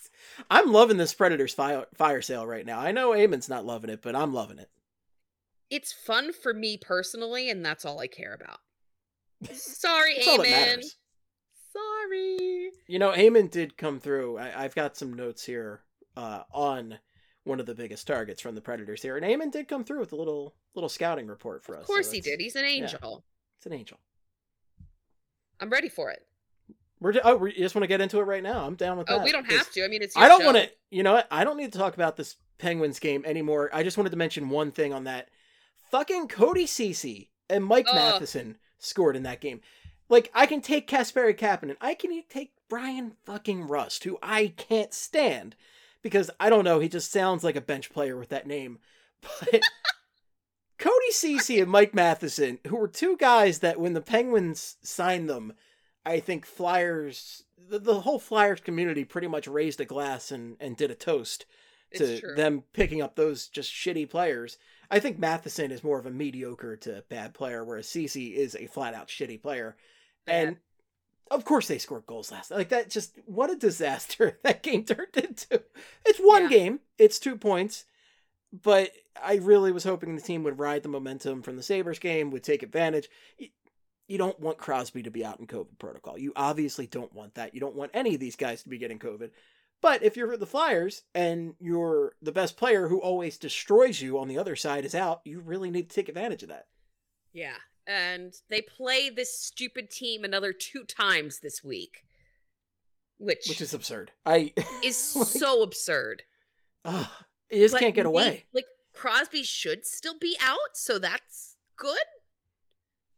A: I'm loving this Predators fire, fire sale right now. I know Eamon's not loving it, but I'm loving it.
B: It's fun for me personally, and that's all I care about. *laughs* Sorry, Eamon. Sorry.
A: You know, Eamon did come through. I, I've got some notes here uh, on one of the biggest targets from the Predators here, and Eamon did come through with a little little scouting report for us.
B: Of
A: so
B: course he did. He's an angel.
A: It's an angel.
B: I'm ready for it.
A: We're ju- oh, we just want to get into it right now. I'm down with oh, that.
B: Oh, we don't have to. I mean, it's.
A: I don't want to. You know what? I don't need to talk about this Penguins game anymore. I just wanted to mention one thing on that. Fucking Cody Cece and Mike
B: Ugh.
A: Matheson scored in that game. Like I can take Kasperi Kapanen. I can take Bryan fucking Rust, who I can't stand because I don't know. He just sounds like a bench player with that name. *laughs* But Cody Cece and Mike Matheson, who were two guys that when the Penguins signed them, I think Flyers, the, the whole Flyers community pretty much raised a glass and, and did a toast to them picking up those just shitty players. I think Matheson is more of a mediocre to bad player, whereas Cece is a flat out shitty player. And of course they scored goals last night. Like that just what a disaster *laughs* that game turned into. It's one
B: Yeah.
A: game, it's two points. But I really was hoping the team would ride the momentum from the Sabres game, would take advantage. You, don't want Crosby to be out in COVID protocol. You obviously don't want that. You don't want any of these guys to be getting COVID. But if you're the Flyers and you're the best player who always destroys you on the other side is out, you really need to take advantage of that.
B: Yeah. And they play this stupid team another two times this week, which,
A: Which is absurd. I *laughs*
B: is
A: like-
B: so absurd.
A: Ugh, you just
B: But
A: can't get away.
B: Like Crosby should still be out, so that's good.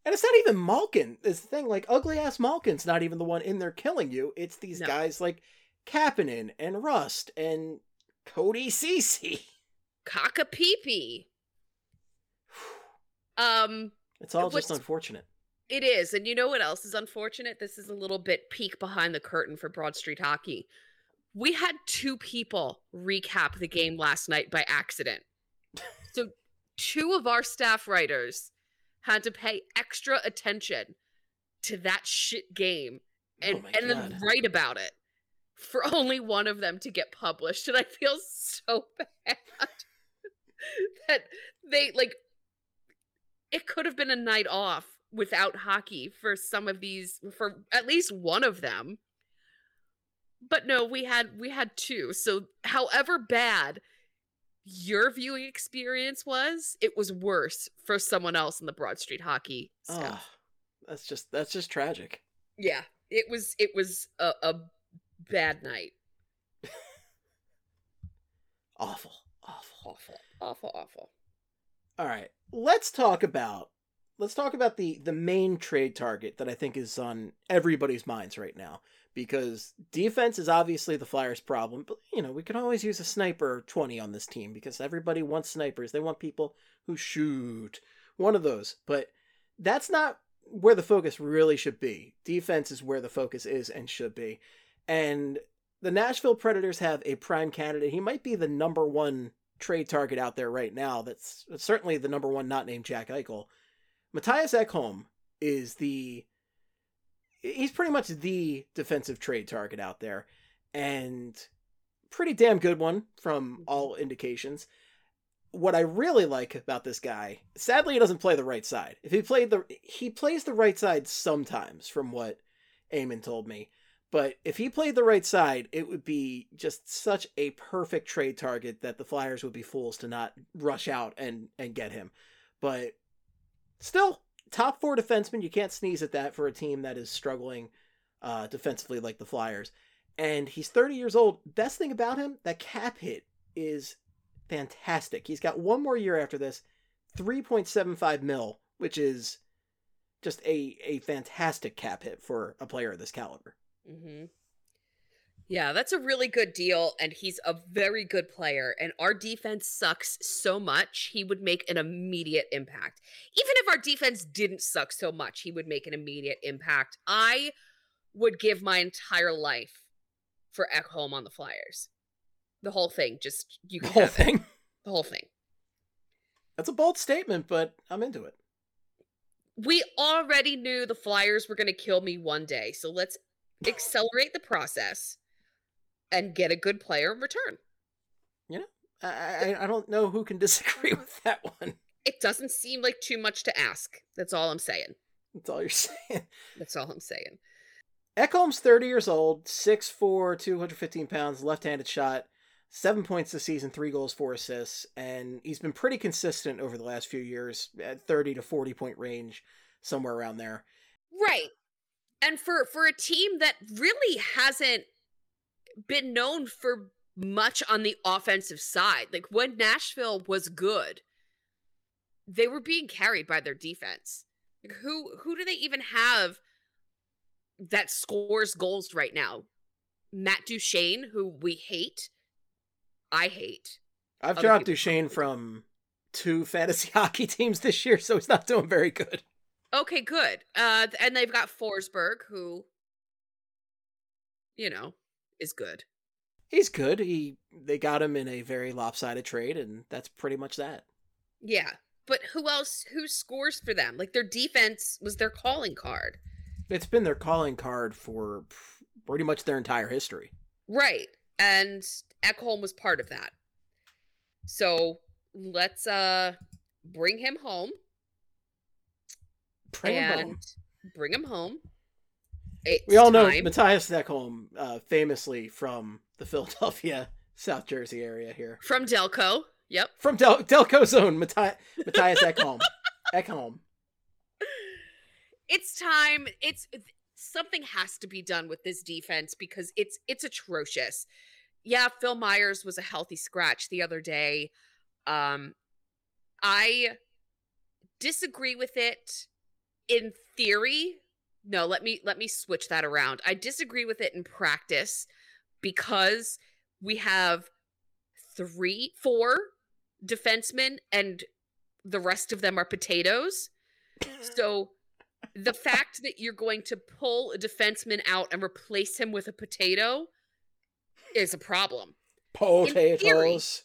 A: And it's not even Malkin. The thing, like ugly ass Malkin's not even the one in there killing you. It's these
B: No.
A: guys like Kapanen and Rust and Cody Cece.
B: Kaka peepee. *sighs* Um,
A: It's all just unfortunate.
B: It is. And you know what else is unfortunate? This is a little bit peek behind the curtain for Broad Street Hockey. We had two people recap the game last night by accident. *laughs* So, two of our staff writers had to pay extra attention to that shit game and,
A: oh
B: and then write about it for *laughs* only one of them to get published. And I feel so *laughs* bad that they like it could have been a night off without hockey for some of these for at least one of them. But no we had we had two. So however bad your viewing experience was it was worse for someone else in the broad street hockey
A: ah,
B: staff
A: that's just that's just tragic.
B: yeah it was it was a, a bad night *laughs*
A: Awful. Awful.
B: awful awful awful
A: All right. Let's talk about let's talk about the the main trade target that I think is on everybody's minds right now because defense is obviously the Flyers' problem, but you know, we can always use a sniper 20 on this team because everybody wants snipers. They want people who shoot. One of those. But that's not where the focus really should be. Defense is where the focus is and should be. And the Nashville Predators have a prime candidate. He might be the number one trade target out there right now. That's certainly the number one not named Jack Eichel. Mattias Ekholm is the he's pretty much the defensive trade target out there and pretty damn good one from mm-hmm. all indications. What I really like about this guy, sadly he doesn't play the right side. If he played the he plays the right side sometimes from what Eamon told me. But if he played the right side, it would be just such a perfect trade target that the Flyers would be fools to not rush out and and get him. But still, top four defenseman, you can't sneeze at that for a team that is struggling uh, defensively like the Flyers. and he's 30 years old. Best thing about him, that cap hit is fantastic. He's got one more year after this, 3.75 mil, which is just a a fantastic cap hit for a player of this caliber.
B: Mm-hmm. Yeah, that's a really good deal, and he's a very good player. And our defense sucks so much, he would make an immediate impact. Even if our defense didn't suck so much, he would make an immediate impact. I would give my entire life for Ekholm on the Flyers. The whole thing, just you
A: The whole
B: have it.
A: thing.
B: The whole thing.
A: That's a bold statement, but I'm into it.
B: We already knew the Flyers were going to kill me one day, so let's *laughs* accelerate the process and get a good player in return.
A: I, I I don't know who can *laughs* disagree with that one.
B: It doesn't seem like too much to ask. That's all I'm saying.
A: That's all you're *laughs* saying.
B: That's all I'm saying.
A: Ekholm's 30 years old, 6'4", 215 pounds, left-handed shot, seven points this season, three goals, four assists, and he's been pretty consistent over the last few years at 30 to 40 point range, somewhere around there.
B: Right. And for for a team that really hasn't been known for much on the offensive side. Like when Nashville was good, they were being carried by their defense. Like who who do they even have that scores goals right now? Matt Duchene, who we hate. I hate.
A: I've
B: Other
A: dropped Duchene from two fantasy *laughs* hockey teams this year, so he's not doing very good.
B: Okay, good. Uh and they've got Forsberg, who you know, is good.
A: He's good. He they got him in a very lopsided trade, and that's pretty much that.
B: Yeah. But who else who scores for them? Like their defense was their calling card.
A: It's been their calling card for pretty much their entire history.
B: Right. And Ekholm was part of that. So let's uh bring him home
A: Bring him
B: and
A: home.
B: bring him home.
A: We all know
B: time.
A: Mattias Ekholm, uh, famously from the *laughs* Philadelphia, South Jersey area here.
B: from Delco. Yep.
A: From Del- Delco Zone, Mattias, Mattias Ekholm. *laughs* Ekholm.
B: It's time. It's something has to be done with this defense because it's it's atrocious. Yeah, Phil Myers was a healthy scratch the other day. Um I disagree with it in theory. No, let me let me switch that around. I disagree with it in practice because we have three, four defensemen and the rest of them are potatoes. So the fact that you're going to pull a defenseman out and replace him with a potato is a problem.
A: Potatoes.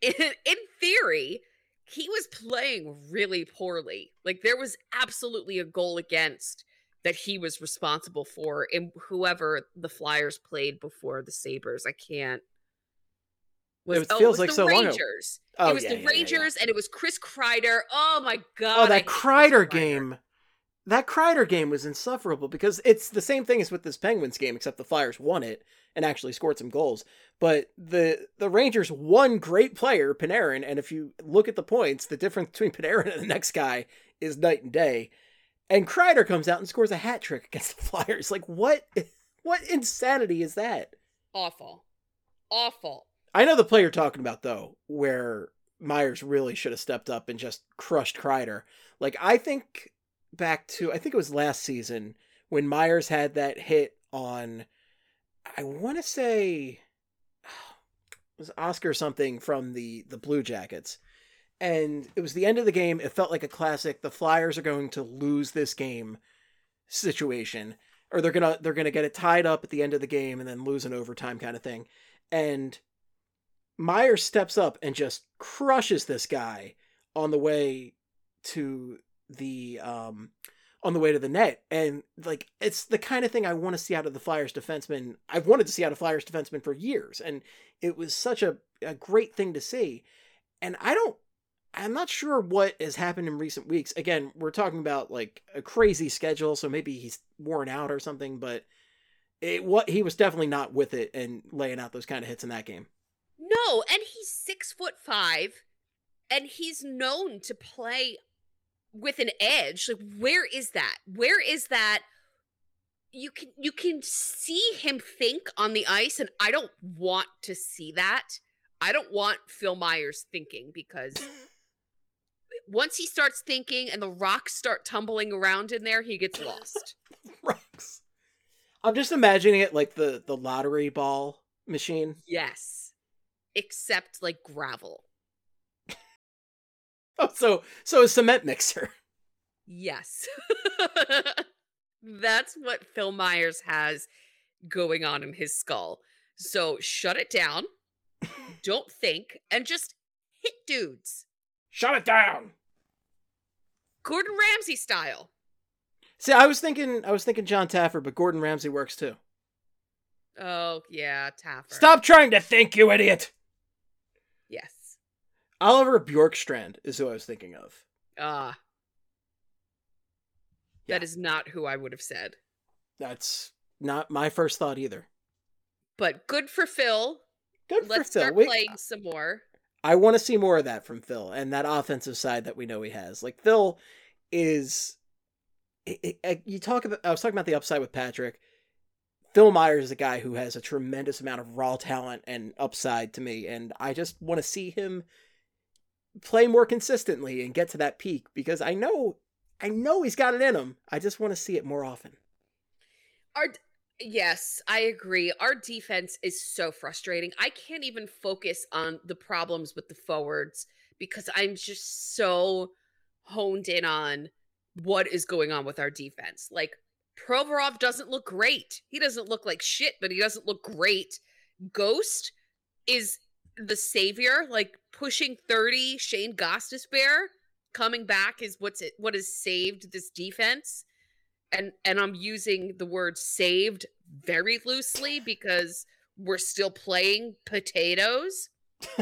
B: In, in theory, *laughs* he was playing really poorly. Like there was absolutely a goal against that he was responsible for in whoever the Flyers played before the Sabres. I can't.
A: It
B: oh,
A: feels
B: was
A: like
B: the
A: so long ago.
B: Rangers.
A: Oh,
B: it was
A: yeah,
B: the
A: yeah, yeah, yeah.
B: Rangers, and it was Chris Kreider. Oh my god!
A: Oh, that Kreider
B: Kreider.
A: game. That Kreider game was insufferable because it's the same thing as with this Penguins game, except the Flyers one it and actually scored some goals. But the the Rangers won great player Panarin, and if you look at the points, the difference between *laughs* Panarin and the next guy is night and day. And Kreider comes out and scores a hat trick *laughs* against the Flyers. Like what? What insanity is that?
B: Awful, awful.
A: I know the play you're talking about though, where Myers really should have stepped up and just crushed Kreider. Like I think back to I think it was last season when Myers had that hit on I want to say *sighs* was Oscar something from the the Blue Jackets. And it was the end of the game. It felt like a classic. The Flyers are going to lose this game situation or they're going to they're going to get it tied up at the end of the game and then lose in overtime kind of thing. And Myers steps up and just crushes this guy on the way to the um on the way to the net and like it's the kind of thing I want to see out of the Flyers defenseman. I've wanted to see out of Flyers defenseman for years and it was such a, a great thing to see. And I don't I'm not sure what has happened in recent weeks. Again, we're talking about like a crazy schedule, so maybe he's worn out or something, but it what he was definitely not with it and laying out those kind of hits in that game.
B: No, and he's six foot five, and he's known to play with an edge. Like, where is that? Where is that? you can you can see him think on the ice and I don't want to see that. I don't want Phil Myers thinking because *laughs* once he starts thinking and the rocks start tumbling around in there, he gets lost. *laughs*
A: Rocks. I'm just imagining it like the the lottery ball machine.
B: yes. Except like gravel.
A: Oh, *laughs* so so a cement mixer. *laughs*
B: Yes. *laughs* That's what Phil Myers has going on in his skull. So shut it down. Don't think and just hit dudes.
A: Shut it down.
B: Gordon Ramsay style.
A: See, I was thinking I was thinking John Taffer, but Gordon Ramsay works too.
B: Oh, yeah, Taffer.
A: Stop trying to think, you idiot. Oliver Bjorkstrand is who I was thinking of.
B: Ah.
A: Yeah.
B: That is not who I would have said.
A: That's not my first thought either.
B: But good for Phil.
A: Good
B: Let's
A: for Phil.
B: start
A: We-
B: playing some more.
A: I want to see more of that from Phil and that offensive side that we know he has. Like Phil is, i- i- I- you talk about. I was talking about the upside with Patrick. Phil Myers is a guy who has a tremendous amount of raw talent and upside to me, and I just want to see him play more consistently and get to that peak because I know, I know he's got it in him. I just want to see it more often.
B: Our yes, I agree. Our defense is so frustrating. I can't even focus on the problems with the forwards because I'm just so honed in on what is going on with our defense. Like Provorov doesn't look great. He doesn't look like shit, but he doesn't look great. Ghost is the savior, like pushing 30, Shane Gostisbehere coming back is what's it what has saved this defense and and I'm using the word saved very loosely because we're still playing potatoes. *laughs*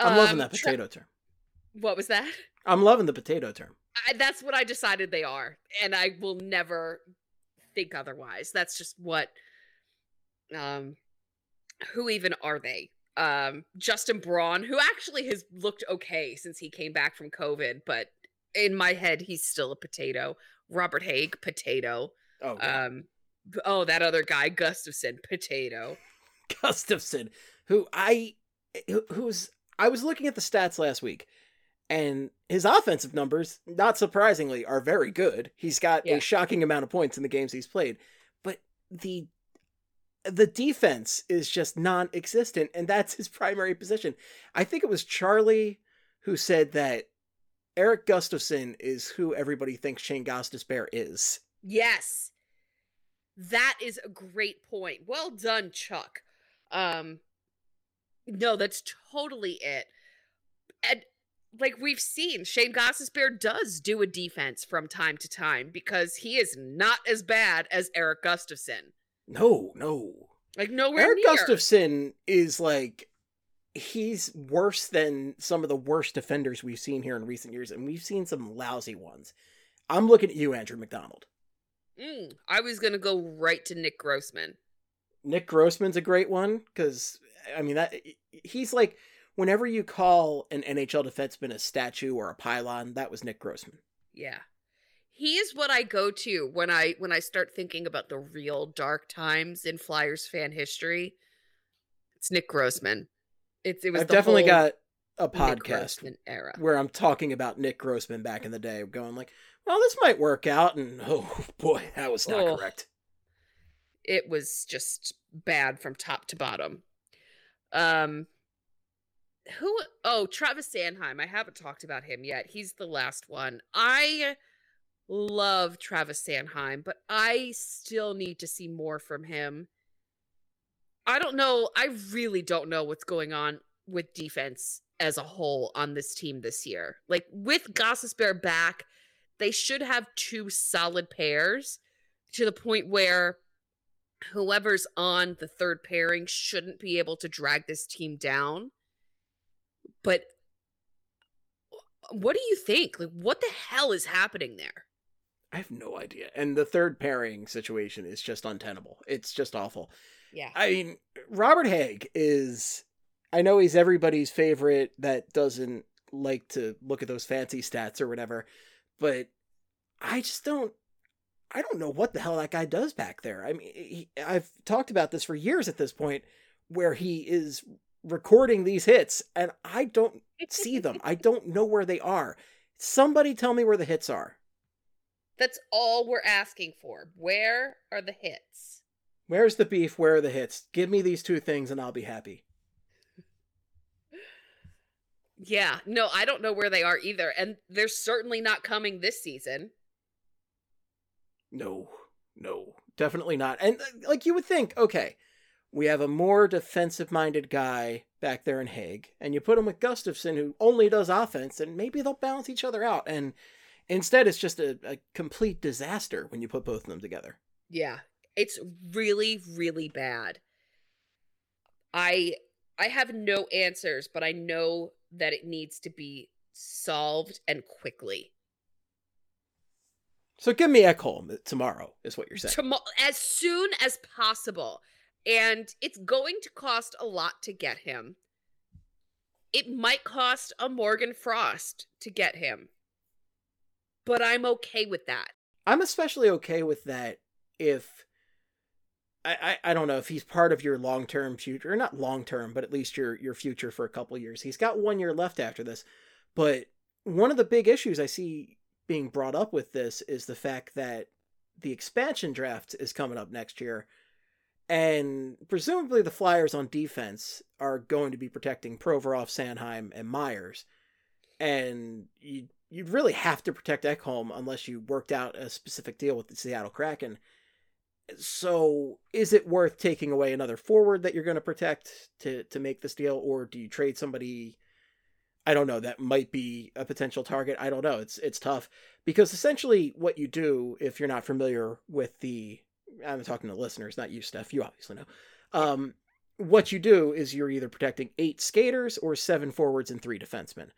A: I'm loving
B: Um,
A: that
B: Tra-
A: potato term.
B: what was that?
A: I'm loving the potato term.
B: I, that's what I decided they are, and I will never think otherwise. That's just what. Um, who even are they? Um, Justin Braun, who actually has looked okay since he came back from COVID, but in my head, he's still a potato. Robert Hagg, potato.
A: Oh.
B: Um, oh, that other guy, Gustafsson, potato. *laughs*
A: Gustafsson, who I who- who's I was looking at the stats last week, and his offensive numbers, not surprisingly, are very good. He's got
B: Yeah.
A: a shocking amount of points in the games he's played, but the the defense is just non-existent, and that's his primary position. I think it was Charlie who said that Erik Gustafsson is who everybody thinks Shane Gostisbehere is.
B: Yes. That is a great point. Well done, Chuck. Um no, that's totally it. And like we've seen, Shane Gostisbehere does do a defense from time to time because he is not as bad as Erik Gustafsson.
A: No, no.
B: Like nowhere
A: Erik
B: near.
A: Gustafsson is like he's worse than some of the worst defenders we've seen here in recent years, and we've seen some lousy ones. I'm looking at you, Andrew MacDonald.
B: Mm, I was gonna go right to Nick Grossman.
A: Nick Grossman's a great one because I mean that he's like whenever you call an NHL defenseman a statue or a pylon, that was Nick Grossman.
B: Yeah. He is what I go to when I when I start thinking about the real dark times in Flyers fan history. It's Nick Grossman. It's it was
A: I've definitely got a podcast
B: era.
A: where I'm talking about Nick Grossman back in the day, going like, "Well, this might work out," and *laughs* oh boy, that was not
B: Oh.
A: correct.
B: It was just bad from top to bottom. Um who oh Travis Sanheim. I haven't talked about him yet. He's the last one. I love Travis Sanheim, but I still need to see more from him. I don't know. I really don't know what's going on with defense as a whole on this team this year. Like with Gostisbehere back, they should have two solid pairs to the point where whoever's on the third pairing shouldn't be able to drag this team down. But what do you think? Like what the hell is happening there?
A: I have no idea. And the third pairing situation is just untenable. It's just awful.
B: Yeah.
A: I mean, Robert Hagg is I know he's everybody's favorite that doesn't like to look at those fancy stats or whatever, but I just don't I don't know what the hell that guy does back there. I mean, he, I've talked about this for years at this point, where he is recording these hits, and I don't *laughs* see them. I don't know where they are. Somebody tell me where the hits are.
B: That's all we're asking for. Where are the hits?
A: Where's the beef? Where are the hits? Give me these two things, and I'll be happy.
B: Yeah, no, I don't know where they are either, and they're certainly not coming this season.
A: No, no, definitely not. And uh, like you would think, okay, we have a more defensive minded guy back there in Hagg, and you put him with Gustafsson, who only does offense, and maybe they'll balance each other out. And instead, it's just a, a complete disaster when you put both of them together.
B: Yeah, it's really, really bad. I I have no answers, but I know that it needs to be solved and quickly.
A: So give me Ekholm tomorrow, is what you're saying.
B: Tomo- as soon as possible. And it's going to cost a lot to get him. It might cost a Morgan Frost to get him. But I'm okay with that.
A: I'm especially okay with that if I, I, I don't know if he's part of your long term future, or not long term, but at least your your future for a couple years. He's got one year left after this, but one of the big issues I see being brought up with this is the fact that the expansion draft is coming up next year, and presumably the Flyers on defense are going to be protecting Provorov, Sanheim, and Myers, and you you'd really have to protect Ekholm unless you worked out a specific deal with the Seattle Kraken. So, is it worth taking away another forward that you're going to protect to to make this deal, or do you trade somebody? I don't know. That might be a potential target. I don't know. It's it's tough because essentially what you do if you're not familiar with the I'm talking to listeners, not you, Steph. You obviously know. Um, what you do is you're either protecting eight skaters or seven forwards and three defensemen.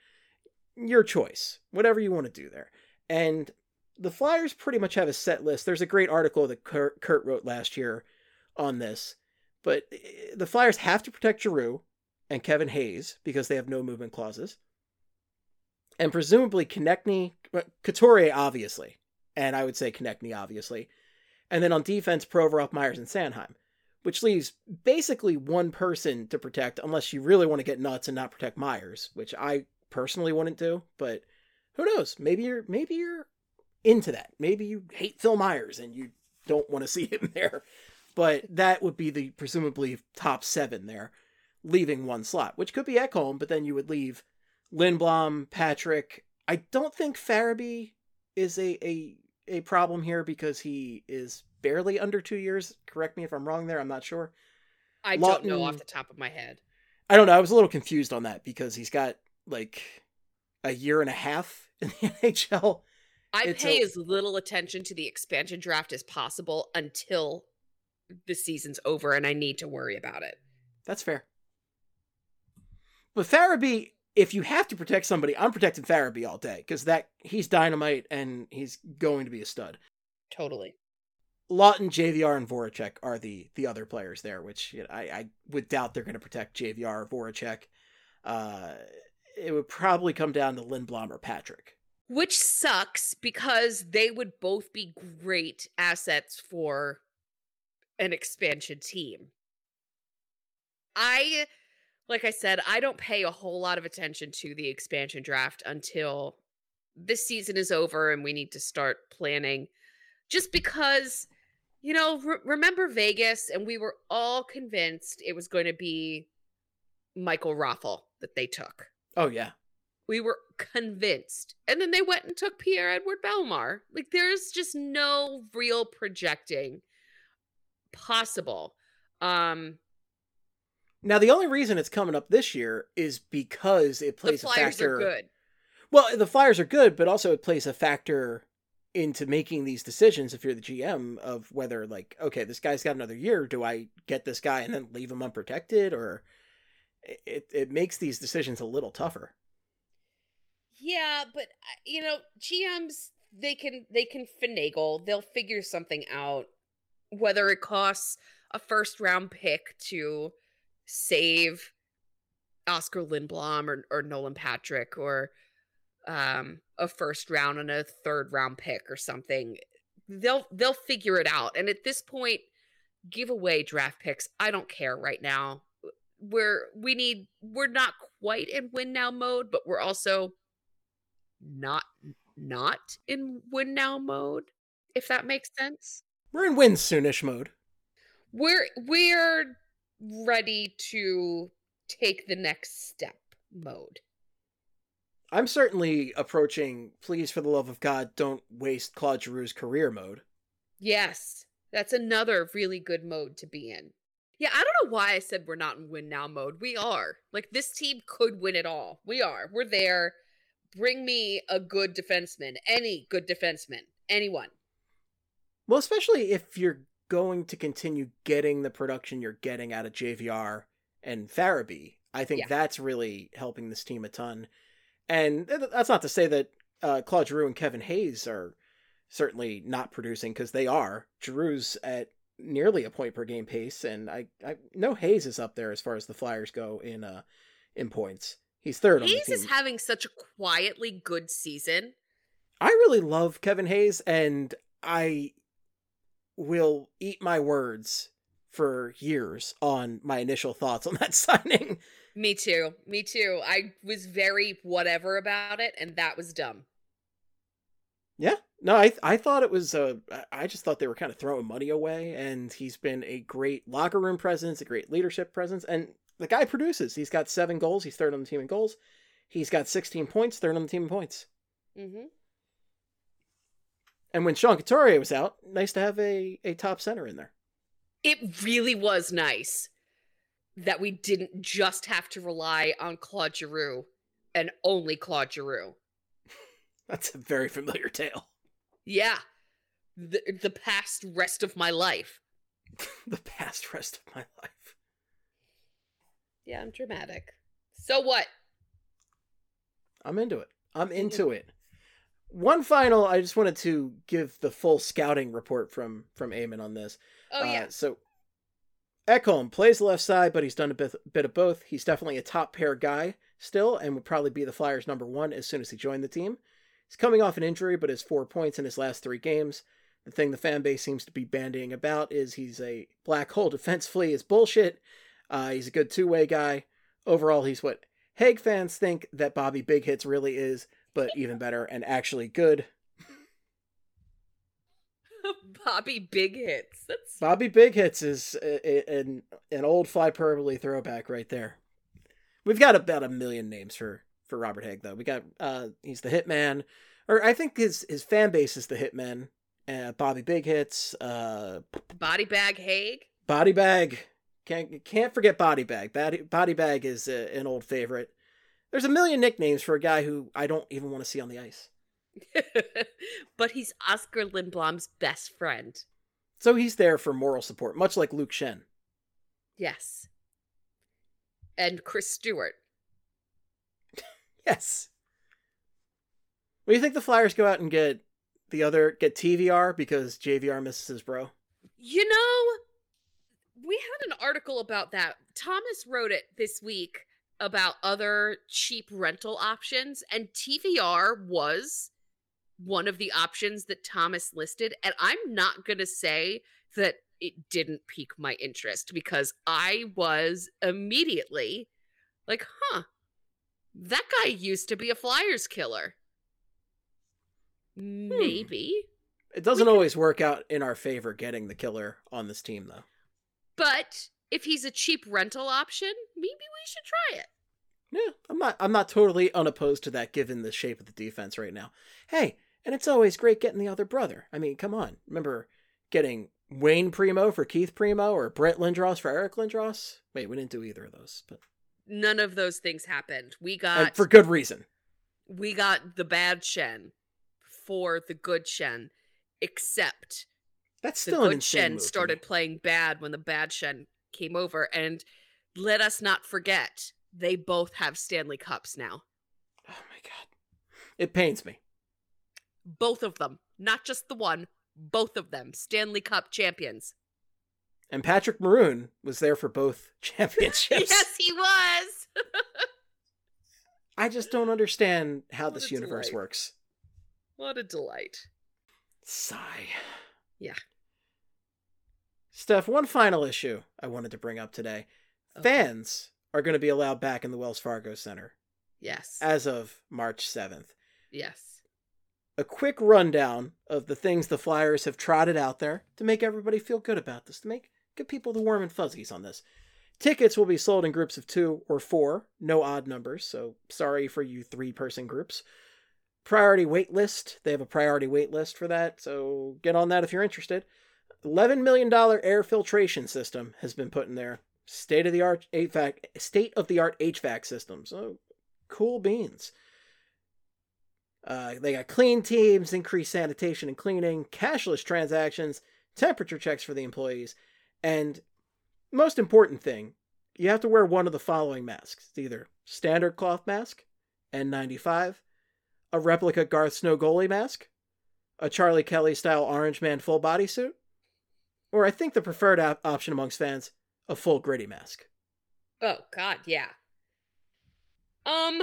A: Your choice, whatever you want to do there. And the Flyers pretty much have a set list. There's a great article that Kurt, Kurt wrote last year on this, but eh, the Flyers have to protect Giroux and Kevin Hayes because they have no movement clauses, and presumably Konecny, Couturier obviously, and I would say Konecny obviously, and then on defense Provorov, Myers, and Sanheim, which leaves basically one person to protect unless you really want to get nuts and not protect Myers, which I personally wouldn't do, but who knows? Maybe you're maybe you're into that. Maybe you hate Phil Myers and you don't want to see him *laughs* there. But that would be the presumably top seven there, leaving one slot, which could be Ekholm, but then you would leave Lindblom, Patrick. I don't think Farabee is a, a a problem here because he is barely under two years. Correct me if I'm wrong there. I'm not sure.
B: I don't know off the top of my head.
A: I don't know. I was a little confused on that because he's got like a year and a half *laughs* in the NHL.
B: I
A: It's
B: pay
A: a-
B: as little attention to the expansion draft as possible until the season's over and I need to worry about it.
A: That's fair. But Farabee, if you have to protect somebody, I'm protecting Farabee all day because that he's dynamite and he's going to be a stud.
B: Totally.
A: Laughton, JVR, and Voracek are the the other players there, which you know, I, I would doubt they're going to protect JVR or Voracek. Uh, it would probably come down to Lindblom or Patrick.
B: Which sucks because they would both be great assets for an expansion team. I, like I said, I don't pay a whole lot of attention to the expansion draft until this season is over and we need to start planning. Just because, you know, re- remember Vegas and we were all convinced it was going to be Michael Raffl that they took.
A: Oh yeah,
B: We were convinced. And then they went and took Pierre-Edouard Bellemare. Like there's just no real projecting possible. Um
A: Now the only reason it's coming up this year is because it plays a factor.
B: are good.
A: Well, the Flyers are good, but also it plays a factor into making these decisions if you're the GM of whether like, okay, this guy's got another year. Do I get this guy and then leave him unprotected, or it it makes these decisions a little tougher.
B: Yeah, but uh, you know, GMs they can they can finagle. They'll figure something out whether it costs a first round pick to save Oskar Lindblom or, or Nolan Patrick or um a first round and a third round pick or something. they'll they'll figure it out. And at this point, give away draft picks. I don't care right now. We're we need we're not quite in win now mode, but we're also not not in win now mode, if that makes sense.
A: We're in win soonish mode.
B: We're we're ready to take the next step mode.
A: I'm certainly approaching please for the love of God, don't waste Claude Giroux's career mode.
B: Yes, that's another really good mode to be in. Yeah, I don't know why I said we're not in win now mode. We are. Like this team could win it all. We are. We're there. Bring me a good defenseman. Any good defenseman. Anyone.
A: Well, especially if you're going to continue getting the production you're getting out of JVR and Farabee. I think
B: Yeah.
A: that's really helping this team a ton. And that's not to say that uh, Claude Giroux and Kevin Hayes are certainly not producing because they are. Giroux's at nearly a point per game pace, and I, I know Hayes is up there as far as the Flyers go in uh in points. He's third on the
B: Hayes is having such a quietly good season.
A: I really love Kevin Hayes, and I will eat my words for years on my initial thoughts on that *laughs* signing.
B: Me too. Me too. I was very whatever about it, and that was dumb.
A: Yeah, no, I I thought it was. Uh, I just thought they were kind of throwing money away, and he's been a great locker room presence, a great leadership presence, and the guy produces. He's got seven goals. He's third on the team in goals. He's got 16 points, third on the team in points.
B: Mm-hmm.
A: And when Sean Couturier was out, nice to have a, a top center in there.
B: It really was nice that we didn't just have to rely on Claude Giroux and only Claude Giroux. *laughs*
A: That's a very familiar tale.
B: Yeah. The, the past rest of my life. *laughs*
A: the past rest of my life.
B: Yeah, I'm dramatic. So what?
A: I'm into it. I'm into it. One final, I just wanted to give the full scouting report from from Eamon on this.
B: Oh, yeah.
A: Uh, so Ekholm plays the left side, but he's done a bit, bit of both. He's definitely a top pair guy still, and would probably be the Flyers' number one as soon as he joined the team. He's coming off an injury, but has four points in his last three games. The thing the fan base seems to be bandying about is he's a black hole *laughs* defensively is bullshit. Uh, he's a good two way guy. Overall, he's what Hagg fans think that Bobby Big Hits really is, but even better and actually good. *laughs*
B: Bobby Big Hits. That's
A: Bobby Big Hits is a, a- an an old fly throwback right there. We've got about a million names for for Robert Hagg though. We got uh he's the Hitman, or I think his his fan base is the Hitman. Uh, Bobby Big Hits, uh,
B: Body Bag Hagg.
A: Body Bag. Can't can't forget Body Bag. Body Body Bag is uh an old favorite. There's a million nicknames for a guy who I don't even want to see on the ice. *laughs*
B: but he's Oskar Lindblom's best friend.
A: So he's there for moral support, much like Luke Schenn.
B: Yes. And Chris Stewart.
A: Yes. Do you think the Flyers go out and get the other get TVR because JVR misses his bro?
B: You know, we had an article about that. Thomas wrote it this week about other cheap rental options, and TVR was one of the options that Thomas listed. And I'm not going to say that it didn't pique my interest because I was immediately like, huh, that guy used to be a Flyers killer. Hmm. Maybe.
A: It doesn't
B: could-
A: always work out in our favor getting the killer on this team though.
B: But if he's a cheap rental option, maybe we should try it.
A: Yeah, I'm not I'm not totally unopposed to that given the shape of the defense right now. Hey, and it's always great getting the other brother. I mean, come on. Remember getting Wayne Primeau for Keith Primeau or Brett Lindros for Eric Lindros? Wait, we didn't do either of those, but
B: None of those things happened. We
A: and
B: got
A: for good reason.
B: we got the bad Schenn for the good Schenn, except
A: That's still an
B: good
A: Schenn
B: started playing bad when the bad Schenn came over. And let us not forget, they both have Stanley Cups now.
A: Oh my god. It pains me.
B: Both of them, not just the one, both of them, Stanley Cup champions.
A: And Patrick Maroon was there for both *laughs* championships.
B: yes, he was.
A: I just don't understand how
B: What
A: this universe
B: delight.
A: works.
B: what a delight.
A: Sigh.
B: Yeah.
A: Steph, one final issue I wanted to bring up today.
B: Okay.
A: Fans are going to be allowed back in the Wells Fargo Center
B: Yes.
A: as of March 7th.
B: yes.
A: A quick rundown of the things the Flyers have trotted out there to make everybody feel good about this, to make give people the warm and fuzzies on this. Tickets will be sold in groups of two or four, no odd numbers, so sorry for you three person groups. Priority wait list, they have a priority wait list for that, so get on that if you're interested. $11 million air filtration system has been put in there. State of the art HVAC, state of the art HVAC system. So cool beans. Uh, they got clean teams, increased sanitation and cleaning, cashless transactions, temperature checks for the employees, and most important thing, you have to wear one of the following masks. It's either standard cloth mask, N95, a replica Garth Snow goalie mask, a Charlie Kelly style orange man full body suit, or I think the preferred op- option amongst fans, a full gritty mask.
B: Oh God, yeah. Um.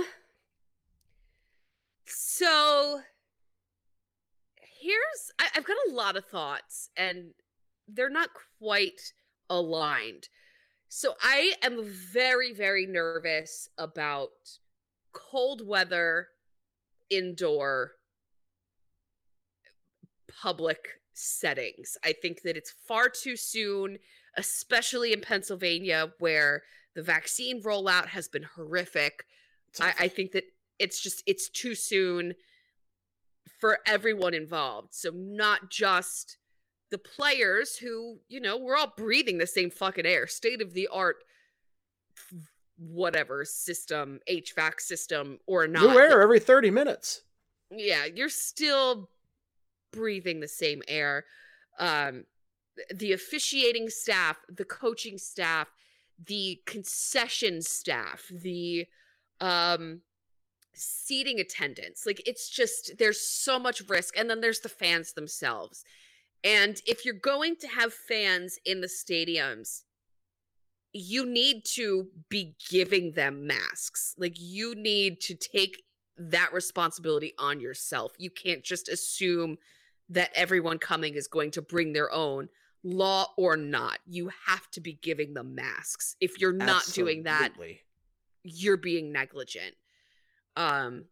B: So here's I, I've got a lot of thoughts, and they're not quite aligned. So I am very, very nervous about cold weather, indoor, public settings. I think that it's far too soon, especially in Pennsylvania, where the vaccine rollout has been horrific. I, I think that it's just it's too soon for everyone involved. So not just the players who, you know, we're all breathing the same fucking air, state of the art whatever system, HVAC system or not.
A: you wear every 30 minutes.
B: yeah, you're still breathing the same air. Um the officiating staff, the coaching staff, the concession staff, the um seating attendants. Like it's just there's so much risk and then there's the fans themselves. And if you're going to have fans in the stadiums, you need to be giving them masks. Like you need to take that responsibility on yourself. You can't just assume that everyone coming is going to bring their own law or not. You have to be giving them masks. If you're not doing that, you're being negligent. Um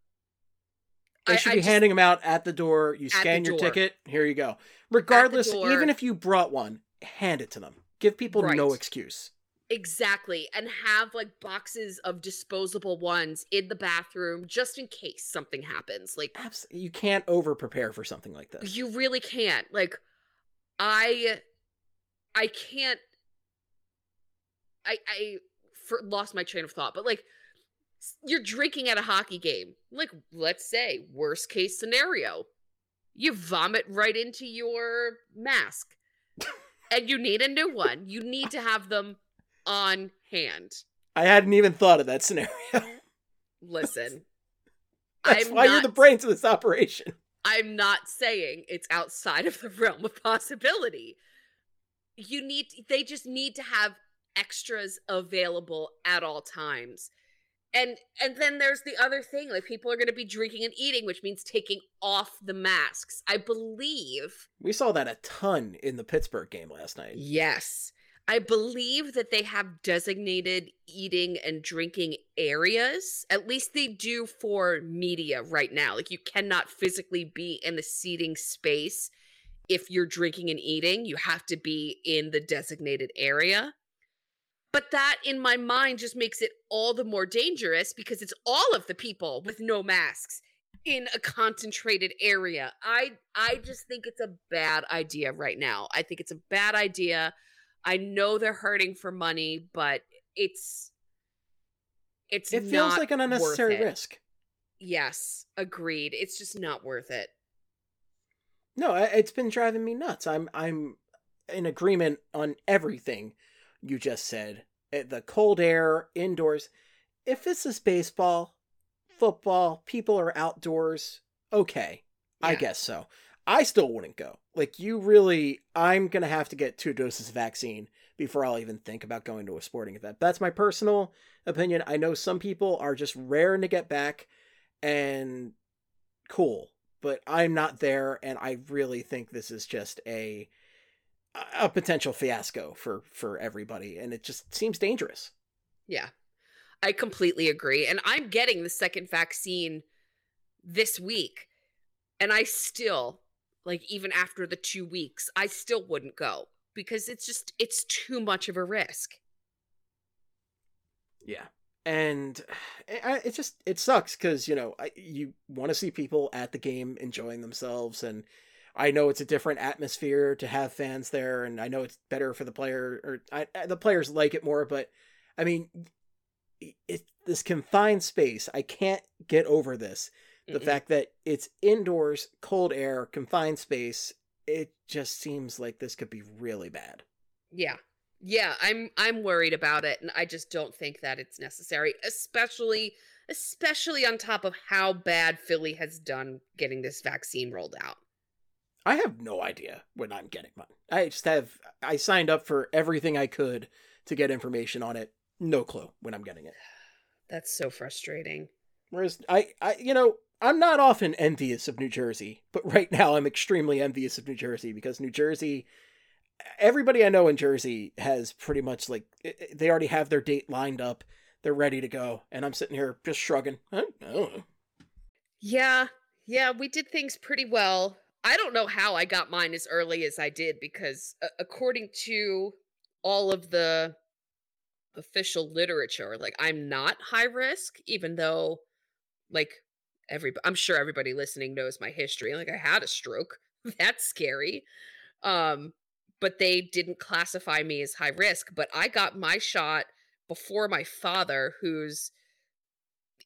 A: They should
B: I
A: be
B: just-
A: handing them out at the door. You scan your
B: door.
A: ticket. Here you go. Regardless, even if you brought one, hand it to them. Give people no excuse.
B: Exactly. And have like boxes of disposable ones in the bathroom just in case something happens. Like
A: Abs- you can't over prepare for something like this.
B: you really can't. Like I I can't I I for, lost my train of thought, but like you're drinking at a hockey game. Like let's say worst case scenario. You vomit right into your mask. and you need a new one. You need to have them on hand.
A: I hadn't even thought of that scenario.
B: Listen. *laughs*
A: That's
B: I'm
A: why you're the brains of this operation.
B: I'm not saying it's outside of the realm of possibility. You need they just need to have extras available at all times. And and then there's the other thing like people are going to be drinking and eating which means taking off the masks. I believe
A: We saw that a ton in the Pittsburgh game last night.
B: Yes. I believe that they have designated eating and drinking areas. At least they do for media right now. Like you cannot physically be in the seating space if you're drinking and eating. You have to be in the designated area. But that in my mind just makes it all the more dangerous because it's all of the people with no masks in a concentrated area. I I just think it's a bad idea right now. I think it's a bad idea. I know they're hurting for money, but it's it's
A: It feels like an unnecessary risk.
B: Yes, agreed. It's just not worth it.
A: No, it's been driving me nuts. I'm I'm in agreement on everything you just said. Eh, The cold air, indoors. If this is baseball, football, people are outdoors, okay. I guess so. I still wouldn't go. Like you really I'm going to have to get two doses of vaccine before I'll even think about going to a sporting event. That's my personal opinion. I know some people are just raring to get back and cool. but I'm not there, and I really think this is just a a potential fiasco for for everybody, and it just seems dangerous.
B: Yeah. I completely agree. And I'm getting the second vaccine this week. And I still, like, even after the two weeks, I still wouldn't go because it's just, it's too much of a risk.
A: Yeah. And eh, it just it sucks because you know you want to see people at the game enjoying themselves, and I know it's a different atmosphere to have fans there, and I know it's better for the player or I, the players like it more. But I mean, it this confined space. I can't get over this. The Mm-mm. fact that it's indoors, cold air, confined space. It just seems like this could be really bad.
B: Yeah. Yeah, I'm I'm worried about it and I just don't think that it's necessary, especially especially on top of how bad Philly has done getting this vaccine rolled out.
A: I have no idea when I'm getting mine. I just have I signed up for everything I could to get information on it no clue when I'm getting it.
B: That's so frustrating.
A: Whereas I, I, you know, I'm not often envious of New Jersey, but right now I'm extremely envious of New Jersey because New Jersey, everybody I know in Jersey has pretty much like they already have their date lined up, they're ready to go, and I'm sitting here just shrugging. I don't know.
B: Yeah, yeah, we did things pretty well. I don't know how I got mine as early as I did because, uh, according to all of the official literature. Like I'm not high risk, even though like every I'm sure everybody listening knows my history. Like I had a stroke. *laughs* That's scary. Um, but they didn't classify me as high risk. But I got my shot before my father, who's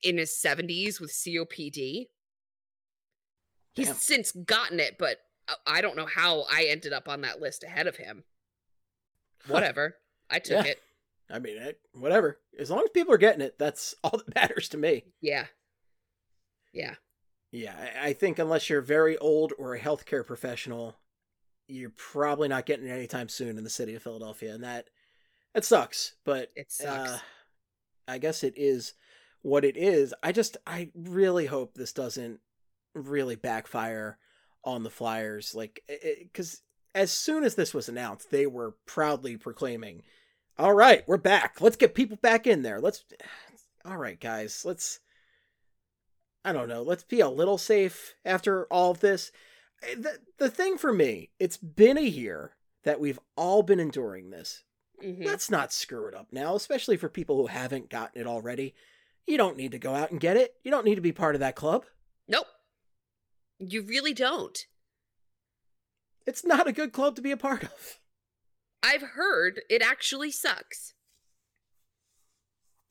B: in his 70s with COPD. He's Damn. since gotten it, but uh, I don't know how I ended up on that list ahead of him. Whatever. I took yeah. it.
A: I mean, it, whatever. As long as people are getting it, that's *laughs* all that matters to me.
B: Yeah. Yeah.
A: Yeah, I think unless you're very old or a healthcare professional, you're probably not getting it anytime soon in the city of Philadelphia, and that it sucks. But
B: it sucks. Uh,
A: I guess it is what it is. I just I really hope this doesn't really backfire on the Flyers, like because as soon as this was announced, they were proudly proclaiming all right, we're back. Let's get people back in there. Let's. *sighs* All right, guys. Let's. I don't know. Let's be a little safe after all of this. Eh, the, the thing for me, it's been a year that we've all been enduring this. Mm-hmm. Let's not screw it up now, especially for people who haven't gotten it already. You don't need to go out and get it. You don't need to be part of that club.
B: Nope. You really don't.
A: It's not a good club to be a part of.
B: I've heard it actually sucks.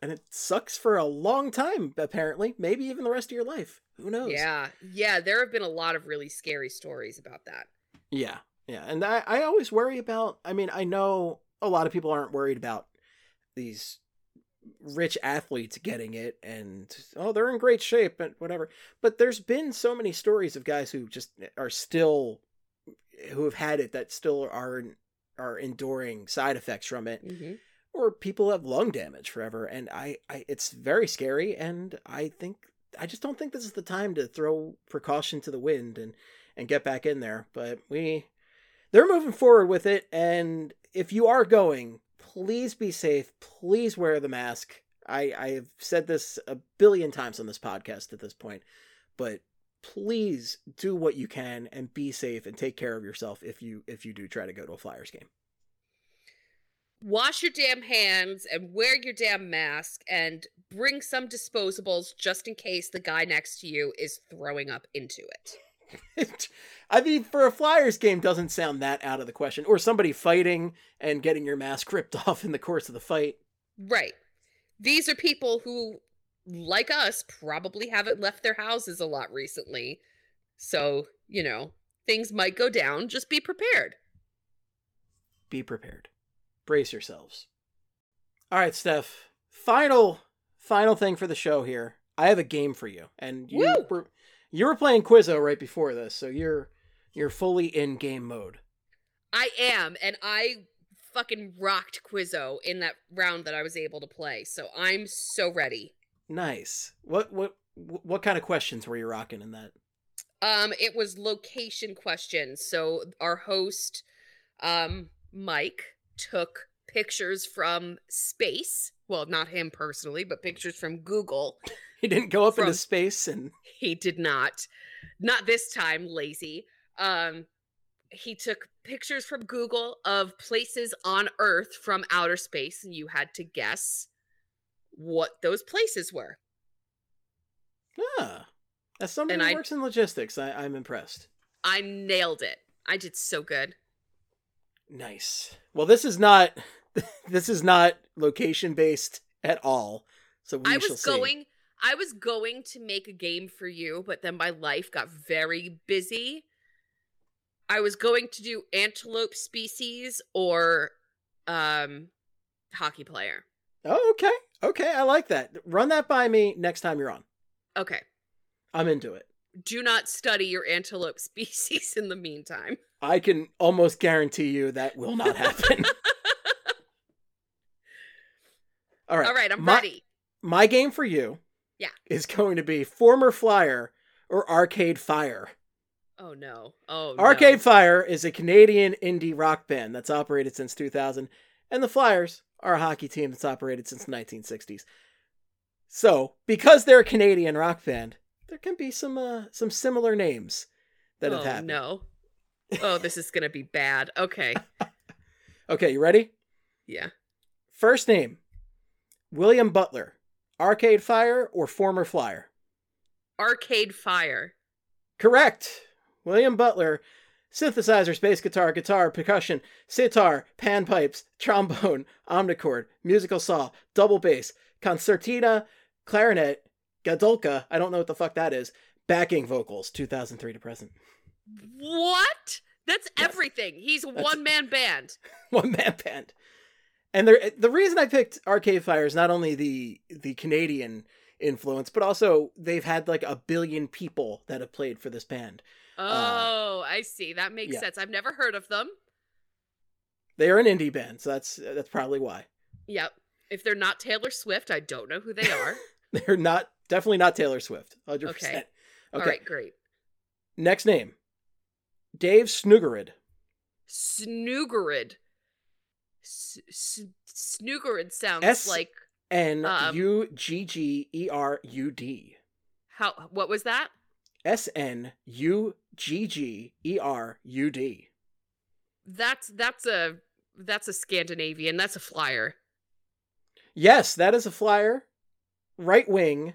A: And it sucks for a long time, apparently. Maybe even the rest of your life. Who knows?
B: Yeah. Yeah, there have been a lot of really scary stories about that.
A: Yeah. Yeah. And I, I always worry about I mean, I know a lot of people aren't worried about these rich athletes getting it and oh they're in great shape and whatever. But there's been so many stories of guys who just are still who have had it that still are are enduring side effects from it mm-hmm. or people have lung damage forever. And I, I it's very scary and i think i just don't think this is the time to throw precaution to the wind and and get back in there. But we they're moving forward with it and if you are going please be safe please wear the mask i i have said this a billion times on this podcast at this point but please do what you can and be safe and take care of yourself if you if you do try to go to a Flyers game.
B: Wash your damn hands and wear your damn mask and bring some disposables just in case the guy next to you is throwing up into it. *laughs*
A: I mean, for a Flyers game, doesn't sound that out of the question. Or somebody fighting and getting your mask ripped *laughs* off in the course of the fight.
B: Right. These are people who like us, probably haven't left their houses a lot recently. So, you know, things might go down. Just be prepared.
A: Be prepared. Brace yourselves. All right, Steph. Final final thing for the show here. I have a game for you. And you Woo! were you were playing Quizzo right before this, so you're you're fully in game mode.
B: I am, and I fucking rocked Quizzo in that round that I was able to play. So I'm so ready.
A: Nice. What what what kind of questions were you rocking in that?
B: Um, it was location questions. So our host, um, Mike, took pictures from space. Well, not him personally, but pictures from Google. *laughs*
A: He didn't go up
B: From-
A: into space and
B: He did not. Not this time, lazy. Um, he took pictures from Google of places on Earth from outer space, and you had to guess what those places were.
A: ah, as somebody
B: And
A: who
B: I-
A: works in logistics, I, I'm impressed.
B: I nailed it. I did so good.
A: Nice. Well, this is not *laughs* this is not location based at all. So we
B: I
A: shall
B: was
A: see.
B: going I was going to make a game for you, but then my life got very busy. I was going to do antelope species or um hockey player.
A: Oh, okay. Okay, I like that. Run that by me next time you're on.
B: Okay.
A: I'm into it.
B: Do not study your antelope *laughs* species in the meantime.
A: I can almost guarantee you that will not happen. *laughs* all right.
B: All right, I'm
A: my,
B: ready.
A: My game for you
B: Yeah.
A: is going to be Former Flyer or Arcade Fire.
B: Oh no. Oh
A: Arcade
B: no.
A: Fire is a Canadian indie rock band that's operated since 2000, and the Flyers are a hockey team that's operated since the 1960s. So, because they're a Canadian rock band, there can be some uh, some similar names that
B: oh,
A: have happened.
B: No. Oh, this is gonna be bad. Okay. *laughs*
A: Okay, you ready?
B: Yeah.
A: First name William Butler, Arcade Fire or former Flyer?
B: Arcade Fire.
A: Correct. William Butler, synthesizer, bass guitar, guitar, percussion, sitar, panpipes, trombone, *laughs* omnichord, musical saw, double bass, concertina, clarinet, gadulka, I don't know what the fuck that is, backing vocals, 2003 to present.
B: What? That's
A: Yes.
B: everything. He's a one man band. *laughs*
A: One man band. And there, the reason I picked Arcade Fire is not only the the Canadian influence, but also they've had like a billion people that have played for this band.
B: Uh, oh, I see. That makes
A: yeah.
B: sense. I've never heard of them.
A: They are an indie band, so that's that's probably why.
B: Yep. If they're not Taylor Swift, I don't know who they are. *laughs*
A: They're not definitely not Taylor Swift. 100%.
B: Okay.
A: Okay.
B: All right, great.
A: Next name. Dave Snuggerud.
B: Snuggerud. S- s- Snuggerud sounds
A: S-
B: like
A: N
B: Um,
A: U G G E R U D.
B: how? What was that?
A: S N U G G E R U D.
B: That's that's a that's a Scandinavian. That's a flyer.
A: Yes, that is a flyer. Right wing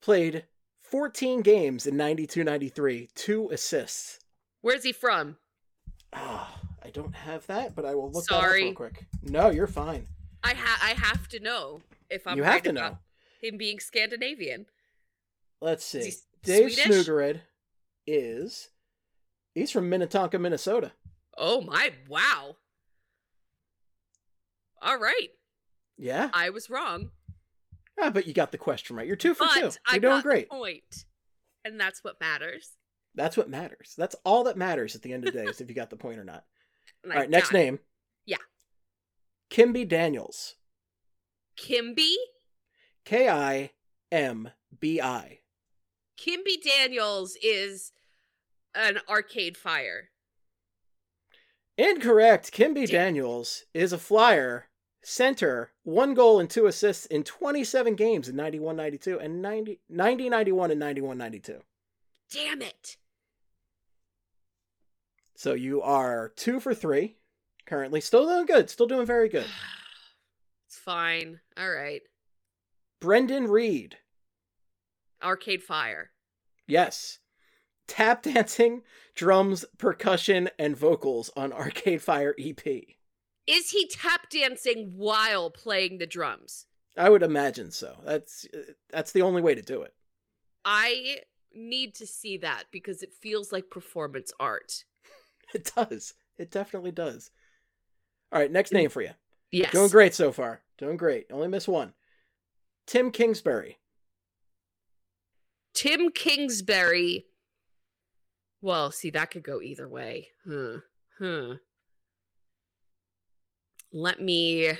A: played 14 games in 92 93, two assists.
B: Where's he from?
A: Ah, I don't have that, but I will look that up real quick. No, you're fine.
B: I ha I have to know if I'm
A: you have
B: right
A: to know.
B: him being Scandinavian.
A: Let's see. Dave
B: Swedish?
A: Snuggerud is he's from Minnetonka, Minnesota.
B: Oh my! Wow. All right,
A: Yeah.
B: I was wrong,
A: Ah, but you got the question right. You're two for
B: but
A: two. You're
B: I
A: doing
B: got
A: great.
B: the point, and that's what matters.
A: That's what matters. That's all that matters at the end of the day is if you got the point or not.
B: And
A: All right, next name.
B: Yeah.
A: Kimbi Daniels.
B: Kimbi.
A: K I M B I.
B: Kimbi Daniels is an arcade fire.
A: Incorrect. Kimbi
B: Damn.
A: Daniels is a flyer, center, one goal and two assists in 27 games in 91 92 and 90, 90 91 and 91 92.
B: Damn it!
A: So you are two for three currently. Still doing good. Still doing very good. *sighs*
B: It's fine. All right.
A: Brendan Reed.
B: Arcade fire.
A: Yes. Tap dancing, drums, percussion, and vocals on Arcade Fire EP.
B: Is he tap dancing while playing the drums?
A: I would imagine so. That's that's the only way to do it.
B: I need to see that because it feels like performance art.
A: It does. It definitely does. All right, next name for you.
B: Yes.
A: Doing great so far. Doing great. Only miss one. Tim Kingsbury.
B: Tim Kingsbury. Well, see, that could go either way. Huh. Huh. Let me.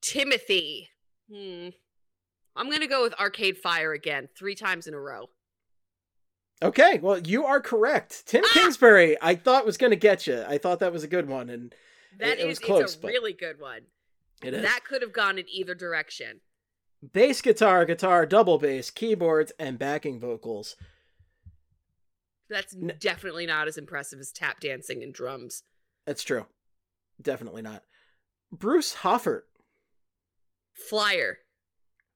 B: Timothy. Hmm. I'm going to go with Arcade Fire again, three times in a row.
A: Okay, well, you are correct. Tim
B: Ah!
A: Kingsbury, I thought was going to get you. I thought that was a good one, and
B: That
A: it
B: is
A: was
B: it's
A: close,
B: a
A: but-
B: really good one.
A: it is.
B: That could have gone in either direction.
A: Bass guitar, guitar, double bass, keyboards, and backing vocals.
B: That's
A: N-
B: definitely not as impressive as tap dancing and drums.
A: That's true. Definitely not. Bruce Hoffort,
B: Flyer.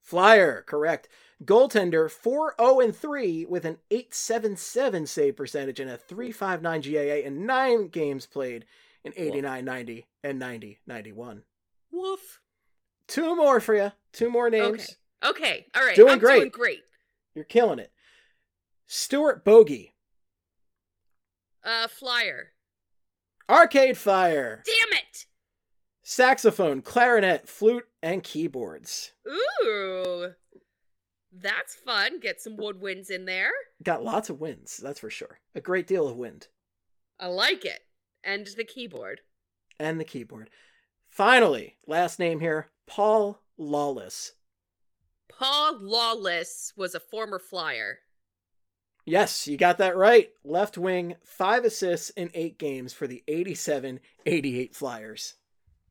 A: flyer, correct. Goaltender, 4 0 and 3 with an 877 save percentage and a 359 GAA in nine games played in 89 90 and 90 91.
B: Woof.
A: Two more for you. Two more names.
B: Okay. Okay. All right.
A: Doing
B: I'm
A: great.
B: doing great.
A: You're killing it. Stuart Bogie,
B: Uh, flyer.
A: Arcade Fire,
B: Damn it.
A: saxophone, clarinet, flute, and keyboards.
B: Ooh. That's fun. Get some woodwinds in there.
A: Got lots of winds, that's for sure. A great deal of wind.
B: I like it. And the keyboard.
A: And the keyboard. Finally, last name here Paul Lawless.
B: Paul Lawless was a former flyer.
A: Yes, you got that right. Left wing, five assists in eight games for the 87 88 Flyers.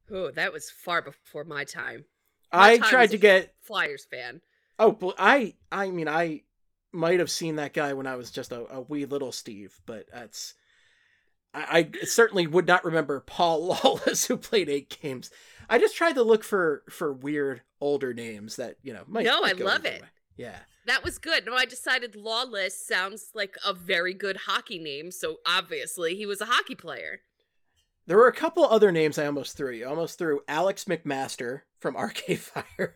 B: Oh, that was far before my time.
A: I
B: time
A: tried to get.
B: Flyers fan.
A: Oh, I. I mean, I might have seen that guy when I was just a, a wee little Steve, but that's. I, I certainly would not remember Paul *laughs* Lawless, who played eight games. I just tried to look for for weird older names that you know might.
B: No, I love it.
A: way. Yeah.
B: That was good. No, I decided Lawless sounds like a very good hockey name, so obviously he was a hockey player.
A: There were a couple other names I almost threw. You almost threw Alex McMaster from *laughs* Arcade Fire.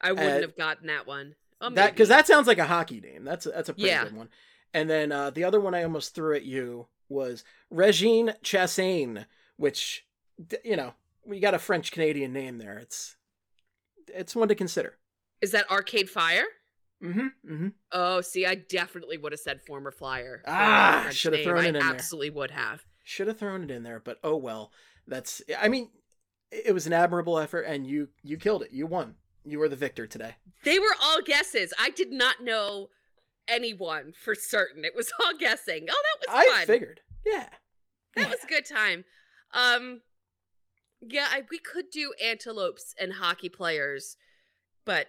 B: I wouldn't
A: Uh,
B: have gotten that one. Oh,
A: that because that sounds like a hockey name. That's a, that's a pretty
B: Yeah.
A: good one. And then uh, the other one I almost threw at you was Régine Chassagne, which you know we got a French Canadian name there. It's it's one to consider.
B: is that Arcade Fire?
A: Mm-hmm. Mm-hmm.
B: Oh, see, I definitely would have said former flyer.
A: Ah, should have thrown
B: I
A: it in there.
B: absolutely would have.
A: Should have thrown it in there, but oh well. That's I mean, it was an admirable effort, and you you killed it. You won. You were the victor today.
B: They were all guesses. I did not know anyone for certain. It was all guessing. Oh, that was
A: I
B: fun.
A: figured. Yeah.
B: That was a good time. Um, yeah, I, we could do antelopes and hockey players, but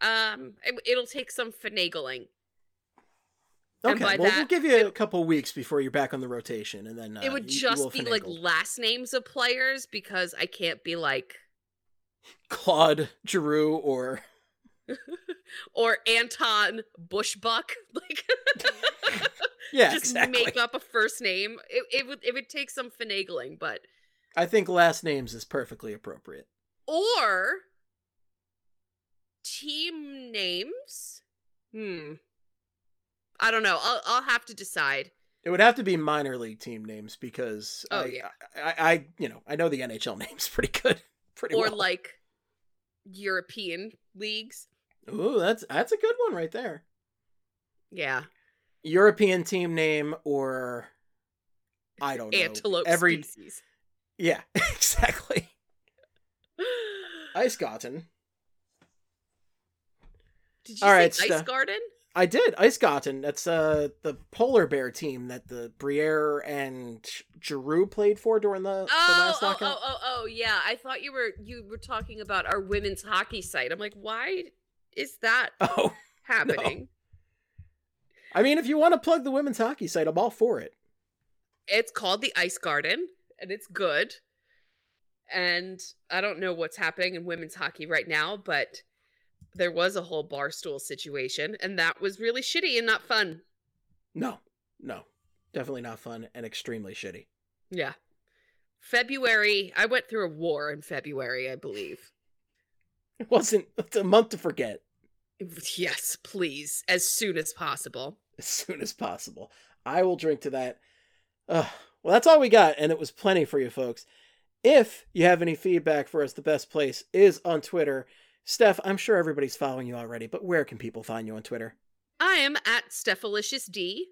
B: um, it, it'll take some finagling.
A: Okay, well, we'll give you a
B: it-
A: couple weeks before you're back on the rotation, and then uh,
B: it would
A: you- you
B: just be like last names of players because I can't be like
A: Claude Giroux or *laughs*
B: or Anton Bushbuck, *laughs* like *laughs*
A: yeah,
B: just
A: exactly.
B: make up a first name. It, it would it would take some finagling, but
A: I think last names is perfectly appropriate.
B: or team names. Hmm. I don't know. I'll I'll have to decide.
A: It would have to be minor league team names because
B: Oh,
A: I,
B: yeah.
A: I, I, you know, I know the NHL names pretty good, pretty
B: or
A: well.
B: like European leagues.
A: ooh, that's that's a good one right there.
B: Yeah.
A: European team name or I don't know.
B: Antelope
A: Every
B: species.
A: yeah, *laughs* exactly. *laughs* Ice Garden.
B: Did you
A: All
B: say
A: right,
B: Ice. Garden?
A: I did. Eisbären. That's uh the polar bear team that the Briere and Giroux played for during the, the
B: Oh,
A: last
B: oh,
A: lockout.
B: oh, oh, oh, yeah. I thought you were you were talking about our women's hockey site. I'm like, why is that *laughs*
A: oh.
B: happening?
A: I mean, if you want to plug the women's hockey site, I'm all for it.
B: It's called the Ice Garden, and it's good. And I don't know what's happening in women's hockey right now, but there was a whole bar stool situation, and that was really shitty and not fun.
A: No, no, definitely not fun and extremely shitty.
B: Yeah. February, I went through a war in February, I believe. *laughs*
A: It wasn't. It's a month to forget *laughs*
B: Yes, please, as soon as possible.
A: as soon as possible. I will drink to that. Ugh. well, that's all we got, and it was plenty for you folks. If you have any feedback for us, the best place is on Twitter. Steph, I'm sure everybody's following you already, but where can people find you on Twitter?
B: I am at Stephalicious D.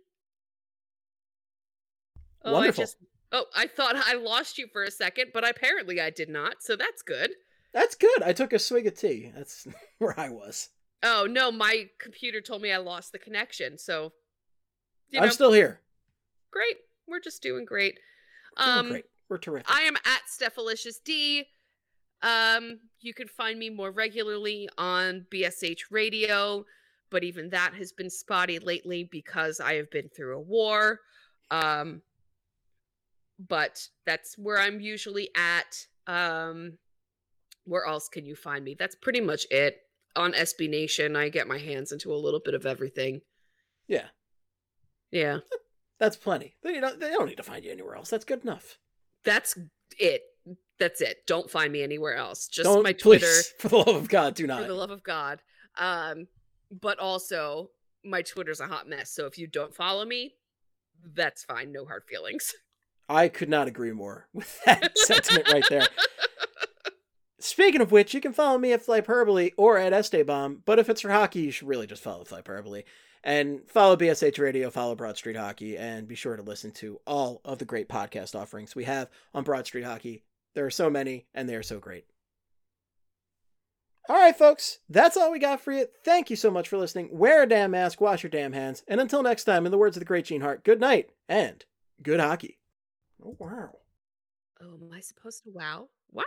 B: Oh,
A: Wonderful.
B: I just Oh, I thought I lost you for a second, but apparently I did not, so that's good.
A: That's good. I took a swig of tea. That's *laughs* where I was.
B: Oh, no, my computer told me I lost the connection, so you know,
A: I'm still here.
B: great. We're just doing great.
A: Doing
B: Um,
A: great. We're terrific.
B: I am at Stephalicious D. Um, you can find me more regularly on BSH Radio, but even that has been spotty lately because I have been through a war. Um, but that's where I'm usually at. Um, where else can you find me? That's pretty much it. On SB Nation, I get my hands into a little bit of everything.
A: yeah,
B: Yeah, *laughs*
A: that's plenty. They don't, they don't need to find you anywhere else. That's good enough.
B: that's it. That's it. Don't find me anywhere else. Just
A: don't,
B: my *laughs* Twitter.
A: please, for the love of God, do not.
B: for the love of God. Um, but also my Twitter's a hot mess. So if you don't follow me, that's fine. No hard feelings. *laughs*
A: I could not agree more *laughs* with that sentiment right there. Speaking of which, you can follow me at Flyperbole or at Estebomb, but if it's for hockey, you should really just follow Flyperbole. And follow BSH Radio, follow Broad Street Hockey, and be sure to listen to all of the great podcast offerings we have on Broad Street Hockey. There are so many, and they are so great. All right, folks, that's all we got for you. Thank you so much for listening. Wear a damn mask, wash your damn hands, and until next time, in the words of the great Gene Hart, good night and good hockey. Oh, wow.
B: Oh, am I supposed to wow? Wow.